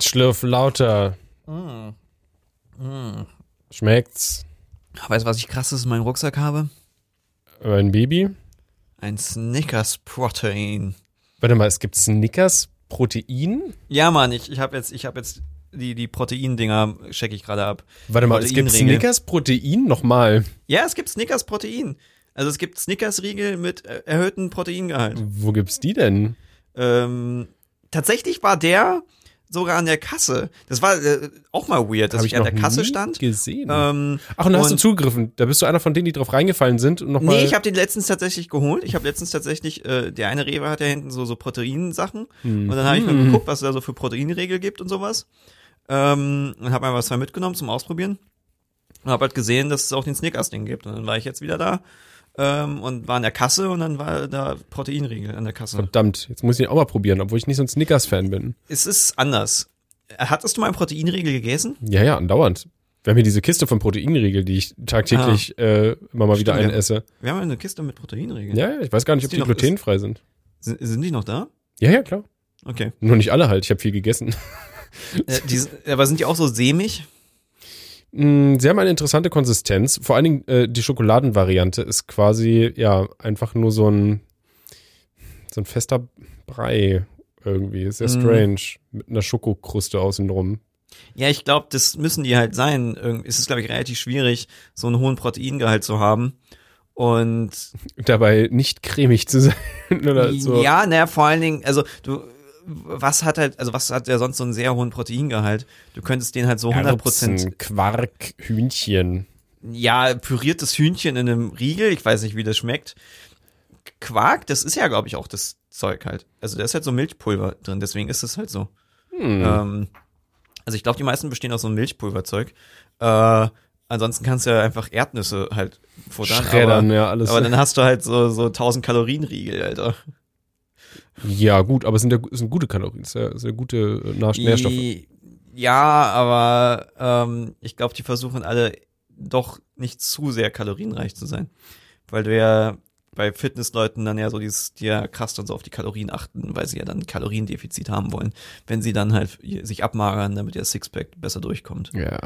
Schlürf lauter. Mm. Schmeckt's? Weißt du, was ich krasses in meinem Rucksack habe? Ein Baby? Ein Snickers Protein. Warte mal, es gibt Snickers Protein? Ja, Mann, ich, ich habe jetzt, ich habe jetzt die, die Protein-Dinger checke ich gerade ab. Warte mal, es gibt Proteinriegel. Snickers Protein nochmal. Ja, es gibt Snickers Protein. Also es gibt Snickers-Riegel mit äh, erhöhtem Proteingehalt. Wo gibt's die denn? Ähm, tatsächlich war der sogar an der Kasse. Das war äh, auch mal weird, dass Hab ich, an der Kasse stand. gesehen. Ähm, Ach, und da hast du zugegriffen. Da bist du einer von denen, die drauf reingefallen sind und nochmal. Nee, ich habe den letztens tatsächlich geholt. Ich habe letztens tatsächlich, äh, der eine Rewe hat ja hinten so, so Proteinsachen. Hm. Und dann habe ich mal geguckt, was es da so für Proteinregel gibt und sowas. Ähm, und habe einfach zwei mitgenommen zum Ausprobieren. Und habe halt gesehen, dass es auch den Snickers-Ding gibt. Und dann war ich jetzt wieder da ähm, und war an der Kasse und dann war da Proteinriegel an der Kasse. Verdammt, jetzt muss ich ihn auch mal probieren, obwohl ich nicht so ein Snickers-Fan bin. Es ist anders. Hattest du mal einen Proteinriegel gegessen? Ja, ja, andauernd. Wir haben hier diese Kiste von Proteinriegel, die ich tagtäglich äh, immer mal wieder Ah. Stimmt, ja. einesse. Wir haben eine Kiste mit Proteinriegeln. Ja, ja, ich weiß gar nicht, ob Ist die die noch- glutenfrei sind. Sind, sind die noch da? Ja, ja, klar. Okay. Nur nicht alle halt, ich habe viel gegessen. Äh, die, aber sind die auch so sämig? Mm, Sie haben eine interessante Konsistenz. Vor allen Dingen äh, die Schokoladenvariante ist quasi ja einfach nur so ein so ein fester Brei irgendwie. Sehr Mm. strange mit einer Schokokruste außenrum. Ja, ich glaube, das müssen die halt sein. Irgendwie ist es, glaube ich, relativ schwierig, so einen hohen Proteingehalt zu haben. Und Dabei nicht cremig zu sein oder so. ja, naja, vor allen Dingen, also du, was hat halt, also was hat der sonst so einen sehr hohen Proteingehalt? Du könntest den halt so 100 Prozent, Quark, Hühnchen. ja, püriertes Hühnchen in einem Riegel, ich weiß nicht, wie das schmeckt. Quark, das ist ja, glaube ich, auch das Zeug halt. Also da ist halt so Milchpulver drin, deswegen ist es halt so. Hm. Ähm, also ich glaube, die meisten bestehen aus so einem Milchpulverzeug. Äh, ansonsten kannst du ja einfach Erdnüsse halt futtern. Schreddern, aber, ja, alles. aber dann hast du halt so, so 1000 Kalorien Riegel, Alter. Ja, gut, aber es sind, ja, sind gute Kalorien, es sind ja, gute äh, Nährstoffe. Ja, aber ähm, ich glaube, die versuchen alle doch nicht zu sehr kalorienreich zu sein. Weil du ja bei Fitnessleuten dann ja so dieses, die ja krass dann so auf die Kalorien achten, weil sie ja dann ein Kaloriendefizit haben wollen, wenn sie dann halt sich abmagern, damit ihr Sixpack besser durchkommt. Ja,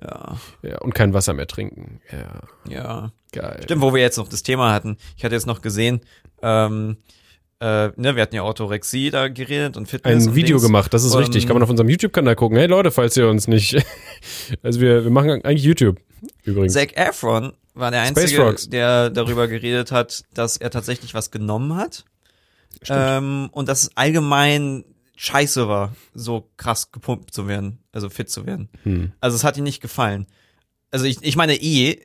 Ja, ja, und kein Wasser mehr trinken. Ja, ja. geil. Stimmt, wo wir jetzt noch das Thema hatten. Ich hatte jetzt noch gesehen, ähm, äh, ne, wir hatten ja Orthorexie da geredet und Fitness. Ein und Video Dings. gemacht, das ist Ähm, richtig. Kann man auf unserem YouTube-Kanal gucken. Hey Leute, falls ihr uns nicht. also wir, wir machen eigentlich YouTube übrigens. Zac Efron war der Einzige, der darüber geredet hat, dass er tatsächlich was genommen hat. Ähm, und dass es allgemein scheiße war, so krass gepumpt zu werden, also fit zu werden. Hm. Also es hat ihm nicht gefallen. Also ich, ich meine eh,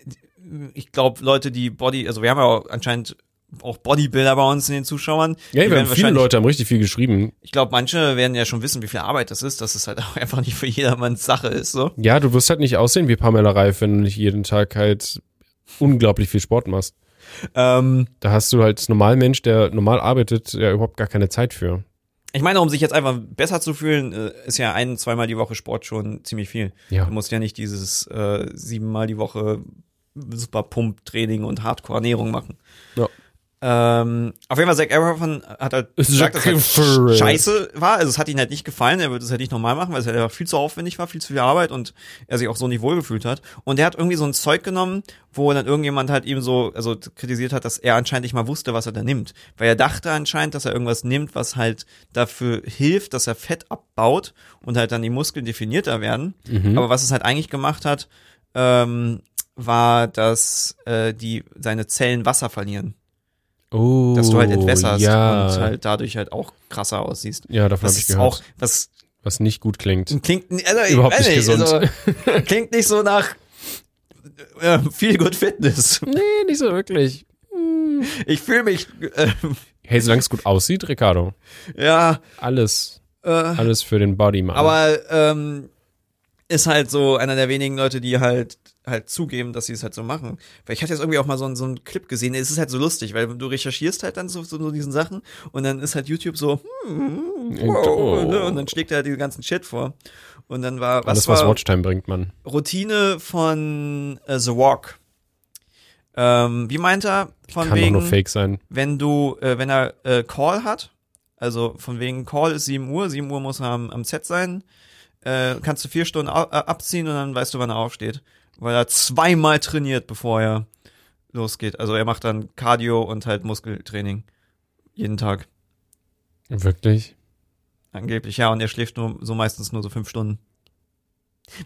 ich glaube Leute, die Body, also wir haben ja auch anscheinend auch Bodybuilder bei uns in den Zuschauern. Ja, die wir haben viele Leute haben richtig viel geschrieben. Ich glaube, manche werden ja schon wissen, wie viel Arbeit das ist, dass es halt auch einfach nicht für jedermanns Sache ist, so. Ja, du wirst halt nicht aussehen wie Pamela Reif, wenn du nicht jeden Tag halt unglaublich viel Sport machst. Ähm, Da hast du halt als Normalmensch, der normal arbeitet, ja überhaupt gar keine Zeit für. ich meine, um sich jetzt einfach besser zu fühlen, äh, ist ja ein, zweimal die Woche Sport schon ziemlich viel. Ja. Du musst ja nicht dieses äh, siebenmal die Woche super Pump-Training und Hardcore-Ernährung machen. Ja. Ähm, auf jeden Fall, Zac Efron hat halt gesagt, dass halt scheiße war. Also es hat ihn halt nicht gefallen. Er würde es halt nicht normal machen, weil es halt einfach viel zu aufwendig war, viel zu viel Arbeit und er sich auch so nicht wohlgefühlt hat. Und er hat irgendwie so ein Zeug genommen, wo dann irgendjemand halt eben so, also kritisiert hat, dass er anscheinend nicht mal wusste, was er da nimmt. Weil er dachte anscheinend, dass er irgendwas nimmt, was halt dafür hilft, dass er Fett abbaut und halt dann die Muskeln definierter werden. Mhm. Aber was es halt eigentlich gemacht hat, ähm, war, dass äh, die seine Zellen Wasser verlieren. Oh, Dass du halt entwässerst ja. und halt dadurch halt auch krasser aussiehst. ja, davon habe ich gehört. auch, was was nicht gut klingt. klingt, also, Überhaupt weiß nicht gesund. Also, klingt nicht so nach äh, viel gut Fitness. Nee, nicht so wirklich. Ich fühle mich, äh, Hey, solange es gut aussieht, Ricardo. ja, Alles, äh, alles für den Body, Mann. aber ähm, ist halt so einer der wenigen Leute, die halt halt zugeben, dass sie es halt so machen. Weil ich hatte jetzt irgendwie auch mal so, einen- so einen Clip gesehen, es ist halt so lustig, weil du recherchierst halt dann so, so, so diesen Sachen und dann ist halt YouTube so, hm, wow, Oh. ne? und dann schlägt er halt diesen ganzen Shit vor. Und dann war, was alles, was war Watchtime bringt, Mann. Routine von äh, The Walk. Ähm, wie meint er? Von Kann wegen, nur Fake sein. wenn du, äh, wenn er äh, Call hat Also von wegen Call ist 7 Uhr, 7 Uhr muss er am, am Set sein. Äh, kannst du vier Stunden äh, abziehen und dann weißt du, wann er aufsteht. Weil er zweimal trainiert, bevor er losgeht. Also er macht dann Cardio und halt Muskeltraining. Jeden Tag. Wirklich? Angeblich, ja. Und er schläft nur so meistens nur so fünf Stunden.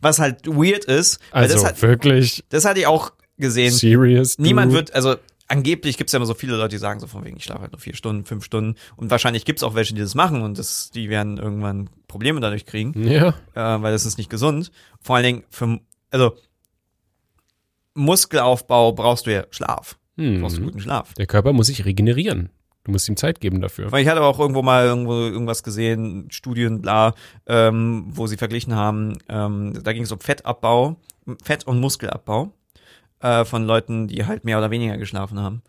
Was halt weird ist, weil Also das, hat, wirklich das hatte ich auch gesehen. serious? Niemand dude? wird, also angeblich gibt's ja immer so viele Leute, die sagen so von wegen, ich schlafe halt nur vier Stunden, fünf Stunden. Und wahrscheinlich gibt's auch welche, die das machen und das, die werden irgendwann Probleme dadurch kriegen, Ja. äh, weil das ist nicht gesund. Vor allen Dingen für, also Muskelaufbau brauchst du ja Schlaf. Du brauchst Hm. guten Schlaf. Der Körper muss sich regenerieren. Du musst ihm Zeit geben dafür. Weil ich hatte auch irgendwo mal irgendwo irgendwas gesehen, Studien, bla, ähm, wo sie verglichen haben, ähm, da ging es um Fettabbau, Fett- und Muskelabbau äh, von Leuten, die halt mehr oder weniger geschlafen haben.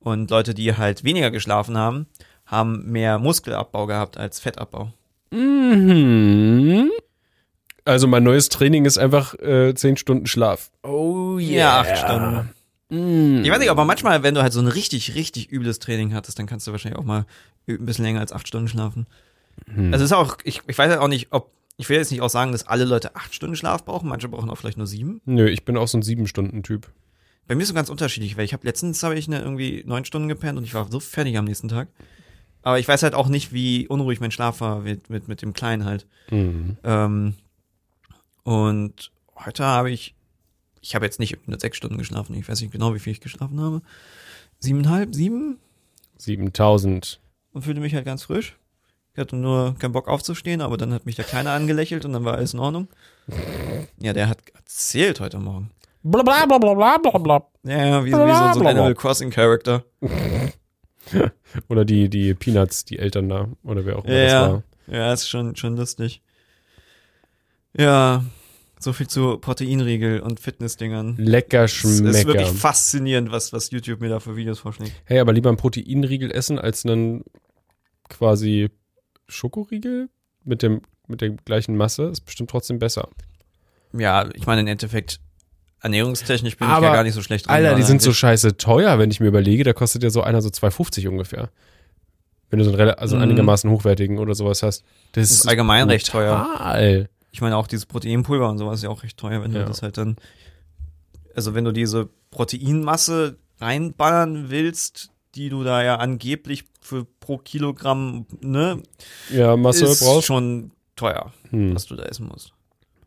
Und Leute, die halt weniger geschlafen haben, haben mehr Muskelabbau gehabt als Fettabbau. Mhm. Also mein neues Training ist einfach äh, 10 Stunden Schlaf. Oh Ja, acht Stunden. Mm. Ich weiß nicht, aber manchmal, wenn du halt so ein richtig, richtig übles Training hattest, dann kannst du wahrscheinlich auch mal ein bisschen länger als acht Stunden schlafen. Hm. Also ist auch, ich, ich weiß ja auch nicht, ob, ich will jetzt nicht auch sagen, dass alle Leute acht Stunden Schlaf brauchen, manche brauchen auch vielleicht nur sieben. Nö, ich bin auch so ein 7-Stunden-Typ. Bei mir ist es ganz unterschiedlich, weil ich habe letztens habe ich ne, irgendwie neun Stunden gepennt und ich war so fertig am nächsten Tag. Aber ich weiß halt auch nicht, wie unruhig mein Schlaf war mit, mit, mit dem Kleinen halt. Mhm. Ähm, und heute habe ich, ich habe jetzt nicht nur sechs Stunden geschlafen, ich weiß nicht genau, wie viel ich geschlafen habe. Siebeneinhalb, sieben? 7000. und fühlte mich halt ganz frisch. Ich hatte nur keinen Bock aufzustehen, aber dann hat mich der Kleine angelächelt und dann war alles in Ordnung. Ja, der hat erzählt heute Morgen. Blablabla. Ja, ja, wie, wie so, so ein Animal Crossing Character. Oder die, die Peanuts, die Eltern da. Oder wer auch immer Ja, das war. Ja, ist schon, schon lustig. Ja, so viel zu Proteinriegel und Fitnessdingern. Lecker Es ist wirklich Schmecker. faszinierend, was, was YouTube mir da für Videos vorschlägt. Hey, aber lieber einen Proteinriegel essen als einen quasi Schokoriegel mit dem mit der gleichen Masse ist bestimmt trotzdem besser. Ja, ich meine, im Endeffekt, ernährungstechnisch bin ich Aber, ja gar nicht so schlecht drin. Alter, die sind so scheiße teuer, wenn ich mir überlege, da kostet ja so einer so 2,50 ungefähr. Wenn du so einen, also Mhm. einigermaßen hochwertigen oder sowas hast. Das, ist allgemein recht teuer. Ich meine, auch dieses Proteinpulver und sowas ist ja auch recht teuer, wenn Ja. du das halt dann, also wenn du diese Proteinmasse reinballern willst, die du da ja angeblich für pro Kilogramm, ne, Ja, Masse ist brauchst. schon teuer, Hm. was du da essen musst.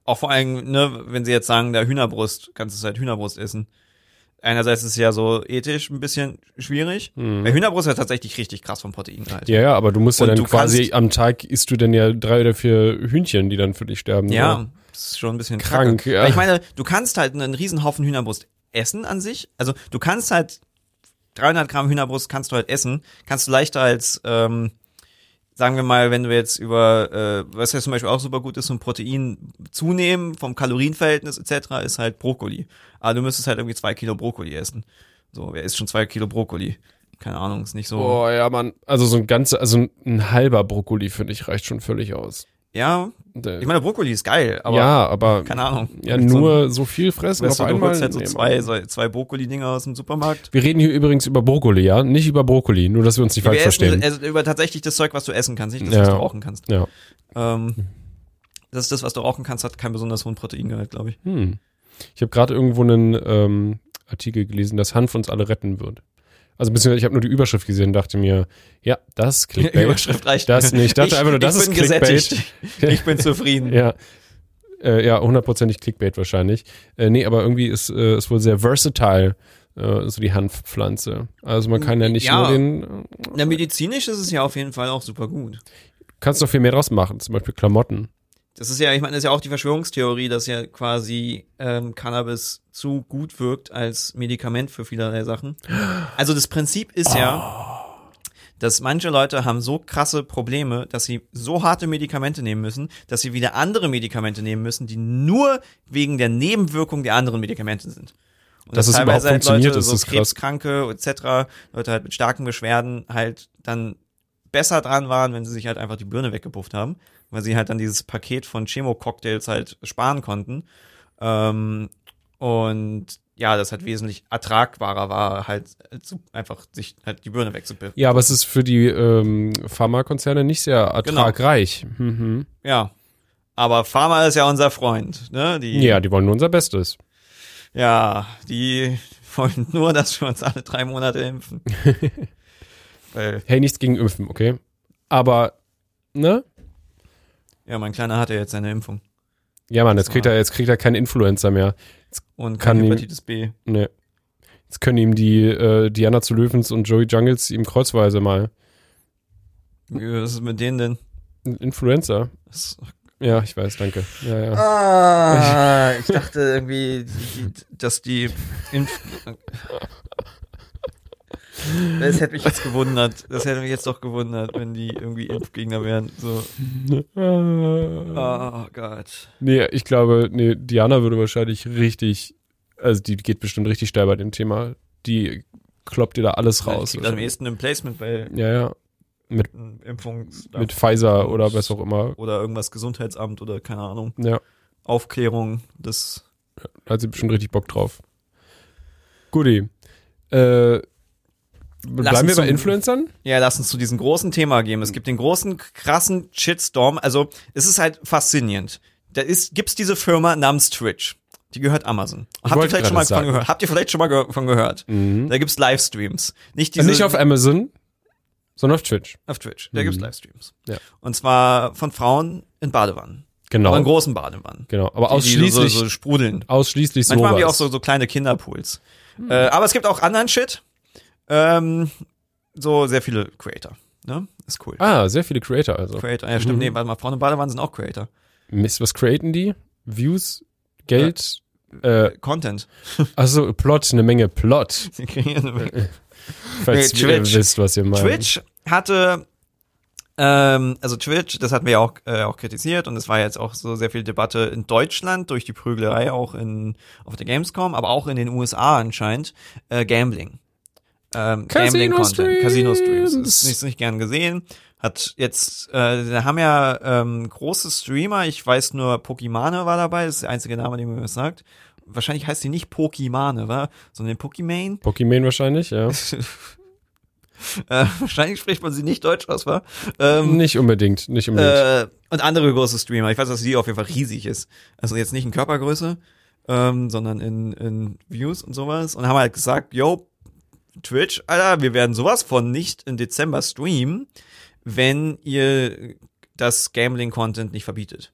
Auch vor allem, ne, wenn sie jetzt sagen, der Hühnerbrust, kannst du halt Hühnerbrust essen. Einerseits ist es ja so ethisch ein bisschen schwierig. Hm. Bei Hühnerbrust ist ja tatsächlich richtig krass vom Proteingehalt. Ja, ja, aber du musst ja Und dann quasi am Tag isst du dann ja drei oder vier Hühnchen, die dann für dich sterben. Ja, oder? das ist schon ein bisschen Krank, kacke. ja. Weil ich meine, du kannst halt einen riesen Haufen Hühnerbrust essen an sich. Also du kannst halt 300 Gramm Hühnerbrust kannst du halt essen. Kannst du leichter als, ähm, sagen wir mal, wenn du jetzt über, äh, was ja zum Beispiel auch super gut ist, so ein Protein zunehmen vom Kalorienverhältnis etc. ist halt Brokkoli. Aber du müsstest halt irgendwie zwei Kilo Brokkoli essen. So, wer isst schon zwei Kilo Brokkoli? Keine Ahnung, ist nicht so. Boah, ja, Mann. Also so ein ganzer, also ein halber Brokkoli, finde ich, reicht schon völlig aus. Ja, ich meine, Brokkoli ist geil, aber ja, aber keine Ahnung. ja, So nur so viel fressen auf du, du einmal. holst halt so zwei, so zwei Brokkoli-Dinger aus dem Supermarkt. Wir reden hier übrigens über Brokkoli, ja? Nicht über Brokkoli, nur dass wir uns nicht falsch Wir essen, verstehen. also über tatsächlich das Zeug, was du essen kannst, nicht das, Ja. was du rauchen kannst. Ja. Ähm, das ist das, was du rauchen kannst, hat keinen besonders hohen Proteingehalt, glaube ich. Hm. Ich habe gerade irgendwo einen ähm, Artikel gelesen, dass Hanf uns alle retten wird. Also beziehungsweise ich habe nur die Überschrift gesehen und dachte mir, ja, das Clickbait. Überschrift reicht. Das nicht. Ich dachte einfach nur, das ich ist bin Clickbait. gesättigt. Ich bin zufrieden. Ja. Äh, ja, hundertprozentig Clickbait wahrscheinlich. Äh, nee, aber irgendwie ist äh, ist wohl sehr versatile, äh, so die Hanfpflanze. Also man kann ja nicht Ja. nur den, äh, Na, medizinisch ist es ja auf jeden Fall auch super gut. kannst noch viel mehr draus machen, zum Beispiel Klamotten. Das ist ja, ich meine, das ist ja auch die Verschwörungstheorie, dass ja quasi ähm, Cannabis zu gut wirkt als Medikament für vielerlei Sachen. Also das Prinzip ist ja, dass manche Leute haben so krasse Probleme, dass sie so harte Medikamente nehmen müssen, dass sie wieder andere Medikamente nehmen müssen, die nur wegen der Nebenwirkung der anderen Medikamente sind. Und Dass es überhaupt funktioniert, das so ist krass. Krebskranke etc., Leute halt mit starken Beschwerden halt dann besser dran waren, wenn sie sich halt einfach die Birne weggepufft haben, weil sie halt dann dieses Paket von Chemo-Cocktails halt sparen konnten. Ähm, und ja, das halt wesentlich ertragbarer war, halt äh, einfach sich halt die Birne wegzupiffen. Ja, aber es ist für die ähm, Pharmakonzerne nicht sehr ertragreich. Mhm. Ja. Aber Pharma ist ja unser Freund, ne? Die, Ja, die wollen nur unser Bestes. ja, die wollen nur, dass wir uns alle drei Monate impfen. Hey, nichts gegen Impfen, okay? Aber, ne? Ja, mein Kleiner hatte jetzt seine Impfung. Ja, Mann, jetzt kriegt er, jetzt kriegt er keinen Influencer mehr. Und Kann kann ihm- Hepatitis B. Ne. Jetzt können ihm die äh, Diana zu Löwens und Joey Jungles ihm kreuzweise mal. Was ist mit denen denn? Ein Influencer. Das, Ja, ich weiß, danke. Ja, ja. ah, ich dachte irgendwie, dass die Impf Das hätte mich jetzt gewundert. Das hätte mich jetzt doch gewundert, wenn die irgendwie Impfgegner wären. So. Oh Gott. Nee, ich glaube, nee, Diana würde wahrscheinlich richtig, also die geht bestimmt richtig steil bei dem Thema. Die kloppt dir da alles raus. Krieg am ehesten ein Placement bei Ja, ja. Mit, Impfungs mit Pfizer oder was auch immer. oder irgendwas Gesundheitsamt oder keine Ahnung. Ja, Aufklärung des da hat sie bestimmt richtig Bock drauf. Guti. Äh, bleiben wir bei Influencern? Ja, lass uns zu diesem großen Thema gehen. Es gibt den großen, krassen Shitstorm. Also, es ist halt faszinierend. Da ist, gibt's diese Firma namens Twitch. Die gehört Amazon. Habt ihr vielleicht schon mal von gehört? Habt ihr vielleicht schon mal ge von gehört? Mhm. Da gibt's Livestreams. Nicht diese, Nicht auf Amazon, sondern auf Twitch. auf Twitch. Da Mhm. gibt's Livestreams. Ja. Und zwar von Frauen in Badewannen. Genau. Aber in großen Badewannen. Genau. Aber Die- die ausschließlich, so, so sprudeln. ausschließlich Manchmal haben die auch so, so kleine Kinderpools. Äh, aber es gibt auch anderen Shit. Ähm, so sehr viele Creator. Ne? Ist cool. Ah, sehr viele Creator also. Creator. Ja, stimmt. Mhm. Nee, warte mal, Frauen im Badewanne sind auch Creator. Mist, was createn die? Views? Geld? Äh, Content. also Plot, eine Menge Plot. Sie kreieren Falls Nee, ihr Twitch. wisst, was ihr meint. Twitch hatte, ähm, also Twitch, das hatten wir ja auch, äh, auch kritisiert und es war jetzt auch so sehr viel Debatte in Deutschland durch die Prügelerei auch in, auf der Gamescom, aber auch in den USA anscheinend, äh, Gambling. Ähm, Casino Gambling-Content, Casino Streams. Ist nicht, nicht gern gesehen. Hat jetzt, äh, da haben ja ähm, große Streamer, ich weiß nur, Pokimane war dabei, das ist der einzige Name, den mir was sagt. Wahrscheinlich heißt die nicht Pokimane, wa? sondern Pokimane. Pokémon wahrscheinlich, ja. Äh, wahrscheinlich spricht man sie nicht deutsch aus, wa? Ähm, nicht unbedingt, nicht unbedingt. äh, und andere große Streamer. Ich weiß, dass die auf jeden Fall riesig ist. Also jetzt nicht in Körpergröße, ähm, sondern in, in Views und sowas. Und haben halt gesagt, yo, Twitch, Alter, wir werden sowas von nicht im Dezember streamen, wenn ihr das Gambling-Content nicht verbietet.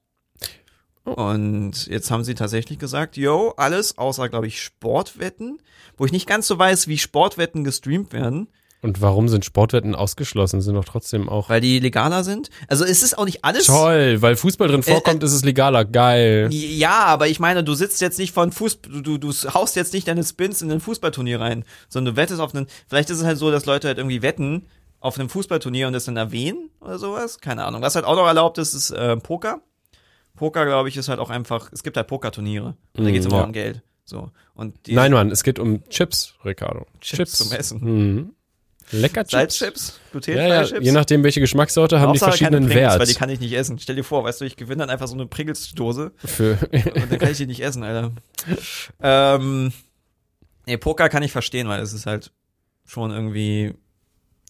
Oh. Und jetzt haben sie tatsächlich gesagt, yo, alles außer, glaube ich, Sportwetten, wo ich nicht ganz so weiß, wie Sportwetten gestreamt werden. Und warum sind Sportwetten ausgeschlossen? Sind doch trotzdem auch. Weil die legaler sind. Also es ist auch nicht alles. Toll, weil Fußball drin vorkommt, ist es legaler. Geil. Ja, aber ich meine, du sitzt jetzt nicht von Fußball, du, du, du haust jetzt nicht deine Spins in ein Fußballturnier rein, sondern du wettest auf einen, vielleicht ist es halt so, dass Leute halt irgendwie wetten auf einem Fußballturnier und das dann erwähnen oder sowas. Keine Ahnung. Was halt auch noch erlaubt ist, ist äh, Poker. Poker, glaube ich, ist halt auch einfach, es gibt halt Pokerturniere. Und da Mm, geht's immer ja. um Geld. So. Und die Nein, Mann, es geht um Chips, Ricardo. Chips zum Essen. Mhm. Lecker Chips. Salzchips, Ja, glutenfreie ja, Chips. je nachdem, welche Geschmackssorte haben die Hauptsache keine verschiedenen Pringles, Wert. Weil die kann ich nicht essen. Stell dir vor, weißt du, ich gewinne dann einfach so eine Pringles-Dose Für, Und dann kann ich die nicht essen, Alter. ähm, nee, Poker kann ich verstehen, weil es ist halt schon irgendwie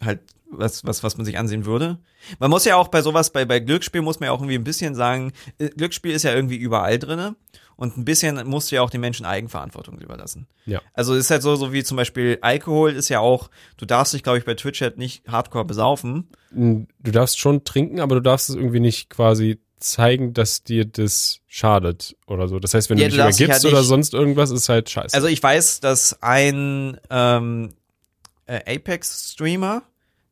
halt was, was, was man sich ansehen würde. Man muss ja auch bei sowas, bei, bei Glücksspiel muss man ja auch irgendwie ein bisschen sagen, äh, Glücksspiel ist ja irgendwie überall drinne. Und ein bisschen musst du ja auch den Menschen Eigenverantwortung überlassen. Ja. Also ist halt so, so wie zum Beispiel Alkohol ist ja auch, du darfst dich, glaube ich, bei Twitch halt nicht hardcore besaufen. du darfst schon trinken, aber du darfst es irgendwie nicht quasi zeigen, dass dir das schadet oder so. Das heißt, wenn Ja, du dich übergibst halt oder sonst irgendwas, ist halt scheiße. Also ich weiß, dass ein ähm, äh, Apex-Streamer,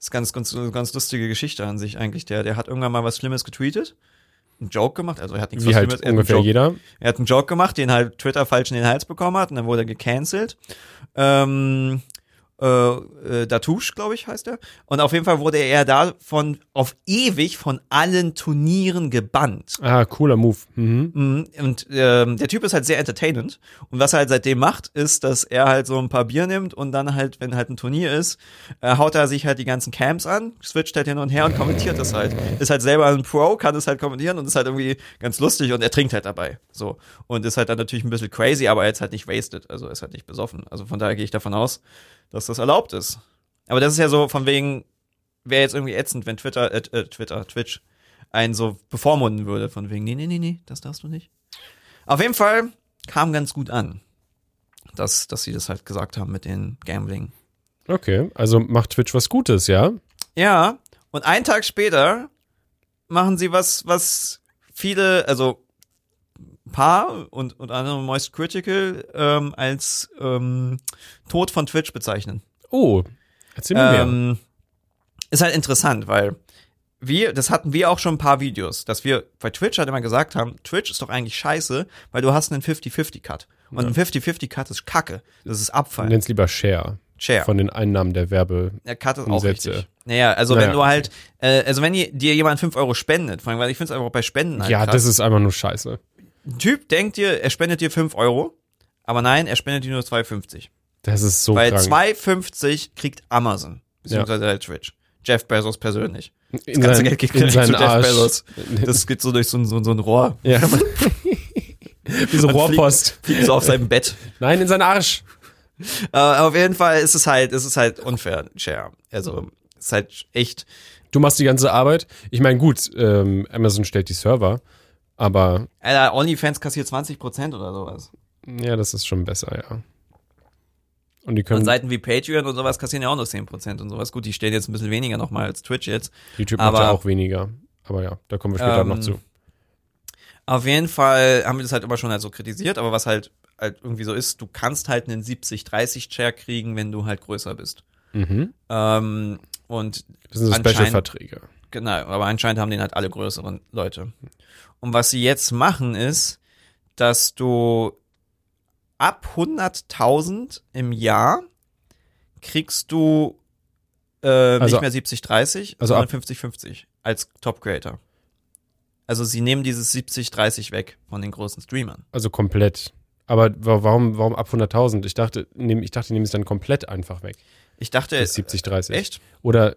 ist ganz, ganz, ganz lustige Geschichte an sich eigentlich, der, der hat irgendwann mal was Schlimmes getweetet, einen Joke gemacht, also er hat nichts Wie halt Schlimmes, er ungefähr Joke, jeder. er hat einen Joke gemacht, den halt Twitter falsch in den Hals bekommen hat und dann wurde er gecancelt. Ähm, äh, äh, Datouche, glaube ich, heißt er. Und auf jeden Fall wurde er davon auf ewig von allen Turnieren gebannt. Ah, cooler Move. Mhm. Mhm, Und ähm, der Typ ist halt sehr entertainend. Und was er halt seitdem macht, ist, dass er halt so ein paar Bier nimmt und dann halt, wenn halt ein Turnier ist, äh, haut er sich halt die ganzen Camps an, switcht halt hin und her und kommentiert das halt. Ist halt selber ein Pro, kann es halt kommentieren und ist halt irgendwie ganz lustig und er trinkt halt dabei. So. Und ist halt dann natürlich ein bisschen crazy, aber jetzt halt nicht wasted. Also ist halt nicht besoffen. Also von daher gehe ich davon aus, dass das erlaubt ist. Aber das ist ja so von wegen, wäre jetzt irgendwie ätzend, wenn Twitter, äh, äh, Twitter, Twitch einen so bevormunden würde, von wegen, nee, nee, nee, nee, das darfst du nicht. Auf jeden Fall kam ganz gut an, dass, dass sie das halt gesagt haben mit den Gambling. Okay, also macht Twitch was Gutes, ja? Ja, und einen Tag später machen sie was, was viele, also paar und unter anderem Moist Critical ähm, als ähm, Tod von Twitch bezeichnen. Oh, erzähl mir mehr. Ähm, ist halt interessant, weil wir, das hatten wir auch schon ein paar Videos, dass wir bei Twitch halt immer gesagt haben, Twitch ist doch eigentlich scheiße, weil du hast einen 50-50-Cut. Und ein 50-50-Cut ist Kacke. Das ist Abfall. Nenn's lieber Share. Share. Von den Einnahmen der Werbe. Der Cut ist auch richtig. Naja, also Naja. wenn du halt, äh, also wenn dir jemand 5 Euro spendet, vor allem, weil ich finde es einfach bei Spenden halt Ja, krass. das ist einfach nur scheiße. Ein Typ denkt dir, er spendet dir 5 Euro, aber nein, er spendet dir nur 2,50. Das ist so Weil krank. 2,50 kriegt Amazon, beziehungsweise halt Twitch. Jeff Bezos persönlich. in Das ganze sein, Geld geht in zu Jeff Arsch. Bezos. Das geht so durch so ein, so, so ein Rohr. Ja. Wie so Rohrpost. Fliegt, fliegt so auf seinem Bett. Nein, in seinen Arsch. Äh, auf jeden Fall ist es halt, ist es halt unfair, Share. Also, es ist halt echt, Du machst die ganze Arbeit. Ich meine, gut, ähm, Amazon stellt die Server, aber Alter, OnlyFans kassiert 20% oder sowas. ja, das ist schon besser, ja. Und die Und können, Seiten wie Patreon und sowas kassieren ja auch nur 10% und sowas. Gut, die stellen jetzt ein bisschen weniger nochmal als Twitch jetzt. YouTube macht aber- ja auch weniger. Aber ja, da kommen wir später Ähm, noch zu. Auf jeden Fall haben wir das halt immer schon halt so kritisiert, aber was halt, halt irgendwie so ist, du kannst halt einen 70-30-Share kriegen, wenn du halt größer bist. Mhm. Ähm, und Das sind so Special-Verträge. Genau, aber anscheinend haben den halt alle größeren Leute. Und was sie jetzt machen ist, dass du ab 100.000 im Jahr kriegst du äh, Also- nicht mehr 70-30, also sondern ab- 50-50 als Top Creator. Also sie nehmen dieses 70-30 weg von den großen Streamern. Also komplett. Aber wa- warum, warum ab 100.000? Ich dachte, nehm, ich dachte, die nehmen es dann komplett einfach weg. Ich dachte, Das 70, 30. Äh, echt? Oder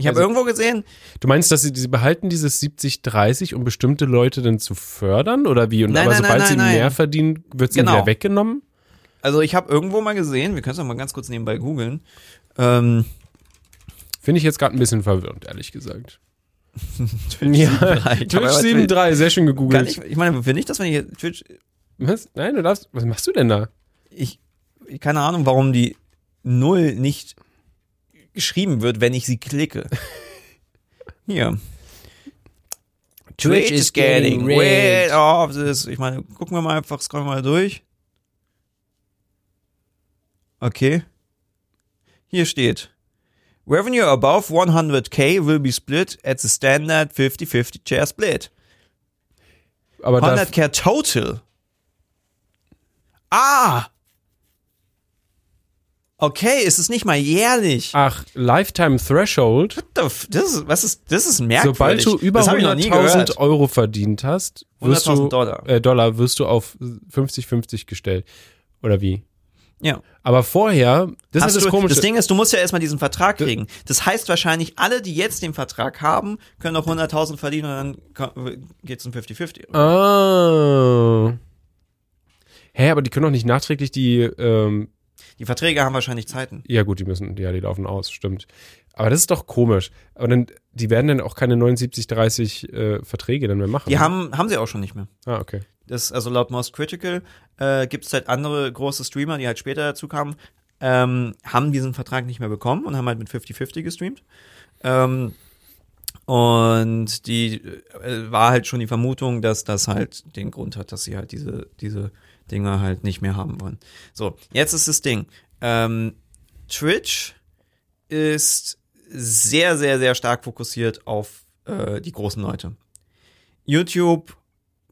Ich habe Also- irgendwo gesehen, du meinst, dass sie, sie behalten dieses 70, 30, um bestimmte Leute dann zu fördern? Oder wie? Und Nein, aber nein, sobald nein, sie mehr verdienen, wird es ihnen Genau. wieder weggenommen? also ich habe irgendwo mal gesehen, wir können es ja mal ganz kurz nebenbei googeln. Ähm, Finde ich jetzt gerade ein bisschen verwirrend, ehrlich gesagt. Twitch Ja, 7.3. Twitch 7.3, sehr schön gegoogelt. ich, ich meine, will nicht, dass man hier Twitch, Was? Nein, du darfst. Was machst du denn da? ich, ich keine Ahnung, warum die Null nicht geschrieben wird, wenn ich sie klicke. Hier. Twitch is getting rid of this. Ich meine, gucken wir mal einfach, scrollen wir mal durch. Okay. Hier steht. Revenue above 100k will be split at the standard 50-50 share split. Aber da, 100k total. Ah! Okay, es ist nicht mal jährlich. ach, Lifetime Threshold. Das ist, was ist, das ist merkwürdig. Sobald du über das hab ich noch nie 100.000 gehört. Euro verdient hast, wirst 100.000 du, Dollar. Äh, Dollar wirst du auf 50-50 gestellt. Oder wie? Ja. Aber vorher, das Hast ist das du, Komische. das Ding ist, du musst ja erstmal diesen Vertrag kriegen. Das heißt wahrscheinlich, alle, die jetzt den Vertrag haben, können auch 100.000 verdienen und dann geht's um 50-50. ah. Hä, aber die können doch nicht nachträglich die, ähm, Die Verträge haben wahrscheinlich Zeiten. ja gut, die müssen, ja, die laufen aus, stimmt. Aber das ist doch komisch. Aber dann, die werden dann auch keine 79-30 äh, Verträge dann mehr machen. Die haben, haben sie auch schon nicht mehr. Ah, okay. Das, also laut Most Critical äh, gibt es halt andere große Streamer, die halt später dazu kamen, ähm, haben diesen Vertrag nicht mehr bekommen und haben halt mit 50-50 gestreamt. Ähm, und die äh, war halt schon die Vermutung, dass das halt den Grund hat, dass sie halt diese, diese Dinger halt nicht mehr haben wollen. So, jetzt ist das Ding. Ähm, Twitch ist sehr, sehr, sehr stark fokussiert auf äh, die großen Leute. YouTube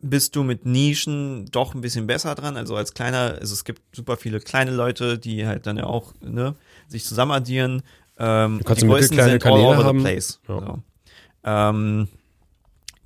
bist du mit Nischen doch ein bisschen besser dran. Also als kleiner, also es gibt super viele kleine Leute, die halt dann ja auch ne, sich zusammen addieren. Ähm, Du kannst die größten sind all Kanäle over haben. the place. Ja. So. Ähm,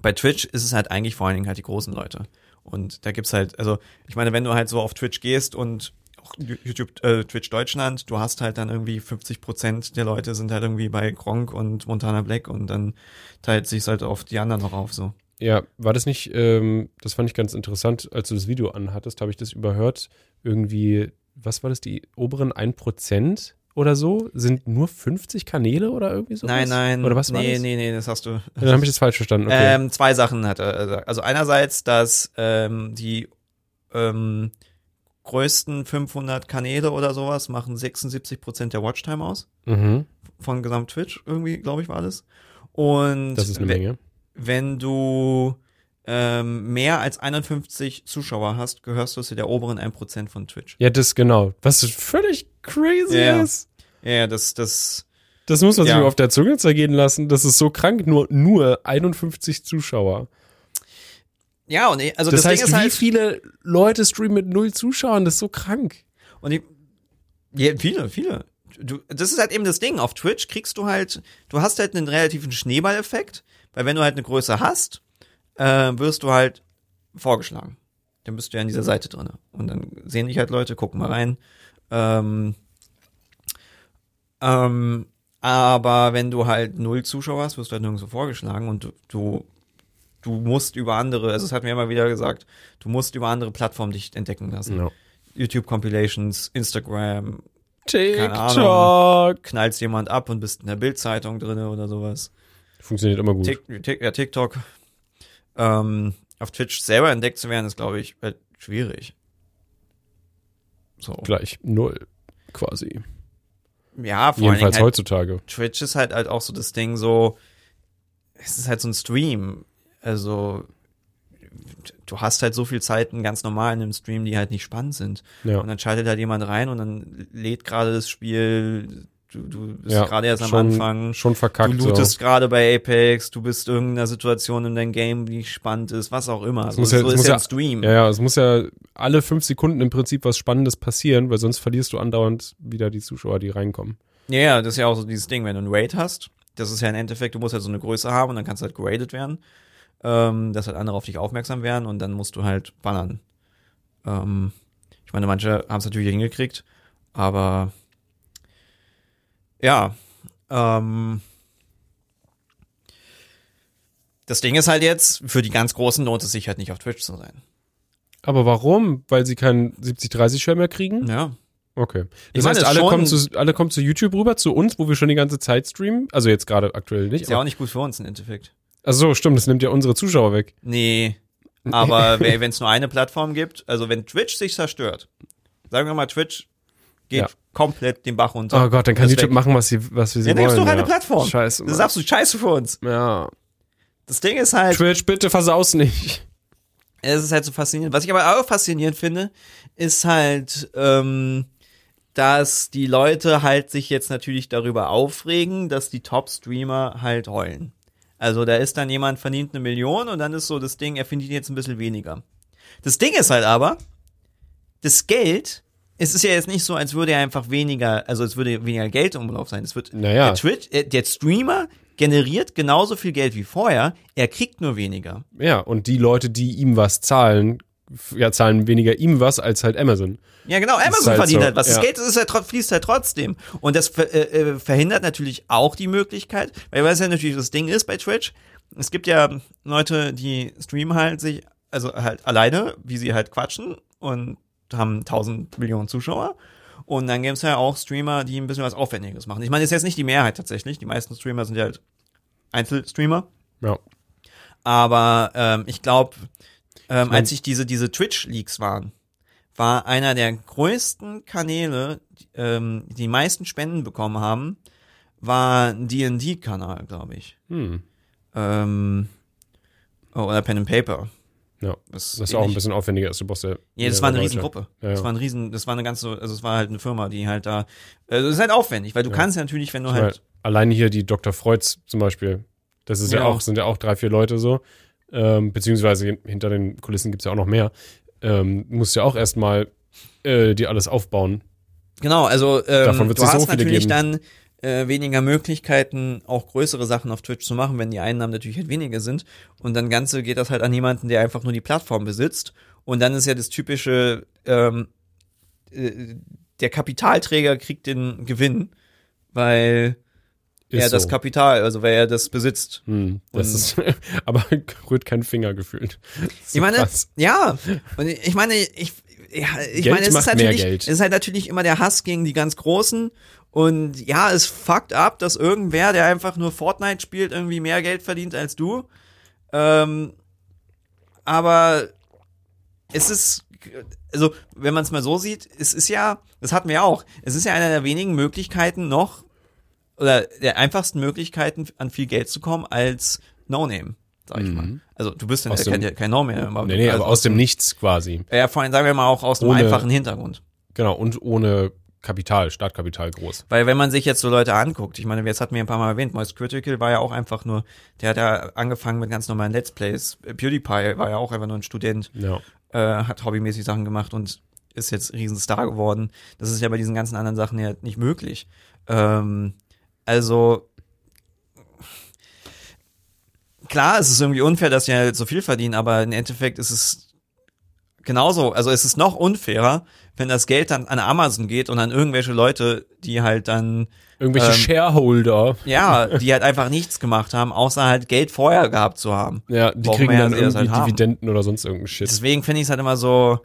bei Twitch ist es halt eigentlich vor allen Dingen halt die großen Leute. Und da gibt's halt, also ich meine, wenn du halt so auf Twitch gehst und auch YouTube, äh, Twitch Deutschland, du hast halt dann irgendwie 50 Prozent der Leute sind halt irgendwie bei Gronk und Montana Black und dann teilt sich's halt auf die anderen noch auf, so. Ja, war das nicht, ähm, das fand ich ganz interessant, als du das Video anhattest, habe ich das überhört. Irgendwie, was war das, die oberen 1% oder so? Sind nur 50 Kanäle oder irgendwie so? Nein, nein. Oder was war nee, das? Nee, nee, das hast du. Dann habe ich das falsch verstanden. Okay. Ähm, zwei Sachen hat er gesagt. Also einerseits, dass ähm, die ähm, größten 500 Kanäle oder sowas machen 76 Prozent der Watchtime aus mhm, von Gesamt Twitch irgendwie, glaube ich, war das. Und das ist eine Menge. wenn du ähm, mehr als 51 Zuschauer hast, gehörst du zu der oberen 1% von Twitch. Ja, das genau. Was völlig crazy Ja. ist. Ja, das, das, Das muss man sich Ja. mal auf der Zunge zergehen lassen. Das ist so krank. Nur, nur 51 Zuschauer. ja, und ich- also Das, das, heißt, ist wie halt, viele Leute streamen mit null Zuschauern? Das ist so krank. Und ich, ja, viele, viele. Du, das ist halt eben das Ding. Auf Twitch kriegst du halt, du hast halt einen relativen Schneeballeffekt, weil wenn du halt eine Größe hast, äh, wirst du halt vorgeschlagen. Dann bist du ja an dieser Seite drinne Und dann sehen dich halt Leute, gucken mal rein. Ähm, ähm, aber wenn du halt null Zuschauer hast, wirst du halt nirgendwo vorgeschlagen und du, du, du musst über andere, also es hat mir immer wieder gesagt, du musst über andere Plattformen dich entdecken lassen. Ja. YouTube Compilations, Instagram, Ahnung. TikTok. knallst jemand ab und bist in der Bildzeitung drinne oder sowas. Funktioniert immer gut. Tik, Tik, ja, TikTok. Ähm, auf Twitch selber entdeckt zu werden, ist, glaube ich, halt schwierig. So. Gleich null, quasi. Ja, vor Jedenfalls halt, heutzutage. Twitch ist halt, halt auch so das Ding so, es ist halt so ein Stream. Also, du hast halt so viel Zeiten ganz normal in einem Stream, die halt nicht spannend sind. Ja. Und dann schaltet halt jemand rein und dann lädt gerade das Spiel, du, du bist Ja, gerade erst am schon- Anfang. Schon verkackt. Du lootest gerade bei Apex, du bist in irgendeiner Situation in deinem Game, die spannend ist, was auch immer. So, muss ja- so es ist muss ja ja- ein Stream. so. Ja, ja, es muss ja alle fünf Sekunden im Prinzip was Spannendes passieren, weil sonst verlierst du andauernd wieder die Zuschauer, die reinkommen. Ja, ja, das ist ja auch so dieses Ding, wenn du einen Raid hast, das ist ja im Endeffekt, du musst halt so eine Größe haben und dann kannst du halt geradet werden, ähm, dass halt andere auf dich aufmerksam werden und dann musst du halt ballern. Ähm, ich meine, manche haben es natürlich hingekriegt, aber ja, ähm, das Ding ist halt jetzt, für die ganz Großen lohnt es sich halt nicht auf Twitch zu sein. Aber warum? Weil sie keinen 70-30-Share mehr kriegen? Ja. Okay. Ich Das meine, heißt, alle kommen, zu, alle kommen zu YouTube rüber, zu uns, wo wir schon die ganze Zeit streamen. Also jetzt gerade aktuell nicht. Ist ja auch nicht gut für uns im Endeffekt. ach so, stimmt, das nimmt ja unsere Zuschauer weg. Nee. Aber wenn es nur eine Plattform gibt, also wenn Twitch sich zerstört, sagen wir mal, Twitch geht Ja. komplett den Bach runter. Oh Gott, dann kann YouTube weg. machen, was sie, was wir sie Ja, dann wollen. ist doch eine ja. Plattform. Scheiße. Das ist Mann. absolut scheiße für uns. Ja. Das Ding ist halt, Twitch, bitte versaus nicht. es ist halt so faszinierend. Was ich aber auch faszinierend finde, ist halt, ähm, dass die Leute halt sich jetzt natürlich darüber aufregen, dass die Top-Streamer halt heulen. Also da ist dann jemand verdient eine Million und dann ist so das Ding, er verdient jetzt ein bisschen weniger. Das Ding ist halt aber, das Geld, es ist ja jetzt nicht so, als würde er einfach weniger, also es würde weniger Geld im Umlauf sein. Es wird, Naja. der Twitch, äh, der Streamer generiert genauso viel Geld wie vorher, er kriegt nur weniger. Ja, und die Leute, die ihm was zahlen, ja, zahlen weniger ihm was als halt Amazon. Ja, genau, Amazon halt verdient so, halt was. Das ja. Geld ist halt, fließt halt trotzdem. Und das äh, äh, verhindert natürlich auch die Möglichkeit, weil was ja natürlich das Ding ist bei Twitch, es gibt ja Leute, die streamen halt sich, also halt alleine, wie sie halt quatschen und haben 1000 Millionen Zuschauer. Und dann gibt's ja auch Streamer, die ein bisschen was Aufwendiges machen. Ich meine, das ist jetzt nicht die Mehrheit tatsächlich. Die meisten Streamer sind ja halt Einzelstreamer. Ja. Aber ähm, ich glaube, ähm, mein- als sich diese, diese Twitch-Leaks waren, war einer der größten Kanäle, die, ähm, die meisten Spenden bekommen haben, war ein D&D-Kanal, glaube ich. Hm. Ähm, oh, oder Pen and Paper. Ja. Das, Das ist auch ein bisschen aufwendiger ist. Du brauchst ja. Ja, das war eine. Riesengruppe. Ja, Das ja. war ein Riesen, das war eine ganze, also es war halt eine Firma, die halt da, also es ist halt aufwendig, weil du Ja. kannst ja natürlich, wenn du Ich halt, meine, alleine hier die Dr. Freuds zum Beispiel. Das ist ja, auch, sind ja auch drei, vier Leute so. ähm, beziehungsweise hinter den Kulissen gibt's ja auch noch mehr, ähm, musst ja auch erstmal äh, dir alles aufbauen. Genau, also ähm, Davon du so hast viele natürlich geben. dann äh, weniger Möglichkeiten, auch größere Sachen auf Twitch zu machen, wenn die Einnahmen natürlich halt weniger sind. Und dann Ganze geht das halt an jemanden, der einfach nur die Plattform besitzt. Und dann ist ja das typische, ähm, äh, der Kapitalträger kriegt den Gewinn, weil er das so. Kapital, also weil er das besitzt. Hm, das ist, aber rührt kein Finger gefühlt. Das ist so ich meine, krass. ja, und ich meine, ich, ja, ich Geld meine, es ist natürlich, es ist halt natürlich immer der Hass gegen die ganz Großen. Und ja, es fuckt ab, dass irgendwer, der einfach nur Fortnite spielt, irgendwie mehr Geld verdient als du. Ähm, aber es ist, also wenn man es mal so sieht, es ist ja, das hatten wir auch, es ist ja eine der wenigen Möglichkeiten noch, oder der einfachsten Möglichkeiten, an viel Geld zu kommen als No-Name, sag ich mal. Also du bist ja Mhm. Kein, kein No-Name. aber- Nee, nee, also aber aus dem Nichts quasi. Ja, vor allem sagen wir mal auch aus einem Ohne- einfachen Hintergrund. Genau, und ohne Kapital, Startkapital groß. Weil wenn man sich jetzt so Leute anguckt, ich meine, jetzt hatten wir ein paar Mal erwähnt, Moist Critical war ja auch einfach nur, der hat ja angefangen mit ganz normalen Let's Plays. PewDiePie war ja auch einfach nur ein Student, Ja. äh, hat hobbymäßig Sachen gemacht und ist jetzt Riesenstar geworden. Das ist ja bei diesen ganzen anderen Sachen ja nicht möglich. Ähm, also klar, es ist irgendwie unfair, dass die halt so viel verdienen, aber im Endeffekt ist es genauso, also es ist noch unfairer, wenn das Geld dann an Amazon geht und an irgendwelche Leute, die halt dann, Irgendwelche Ähm, Shareholder. ja, die halt einfach nichts gemacht haben, außer halt Geld vorher gehabt zu haben. Ja, die Warum kriegen dann das irgendwie halt haben. Dividenden oder sonst irgendeinen Shit. Deswegen finde ich es halt immer so,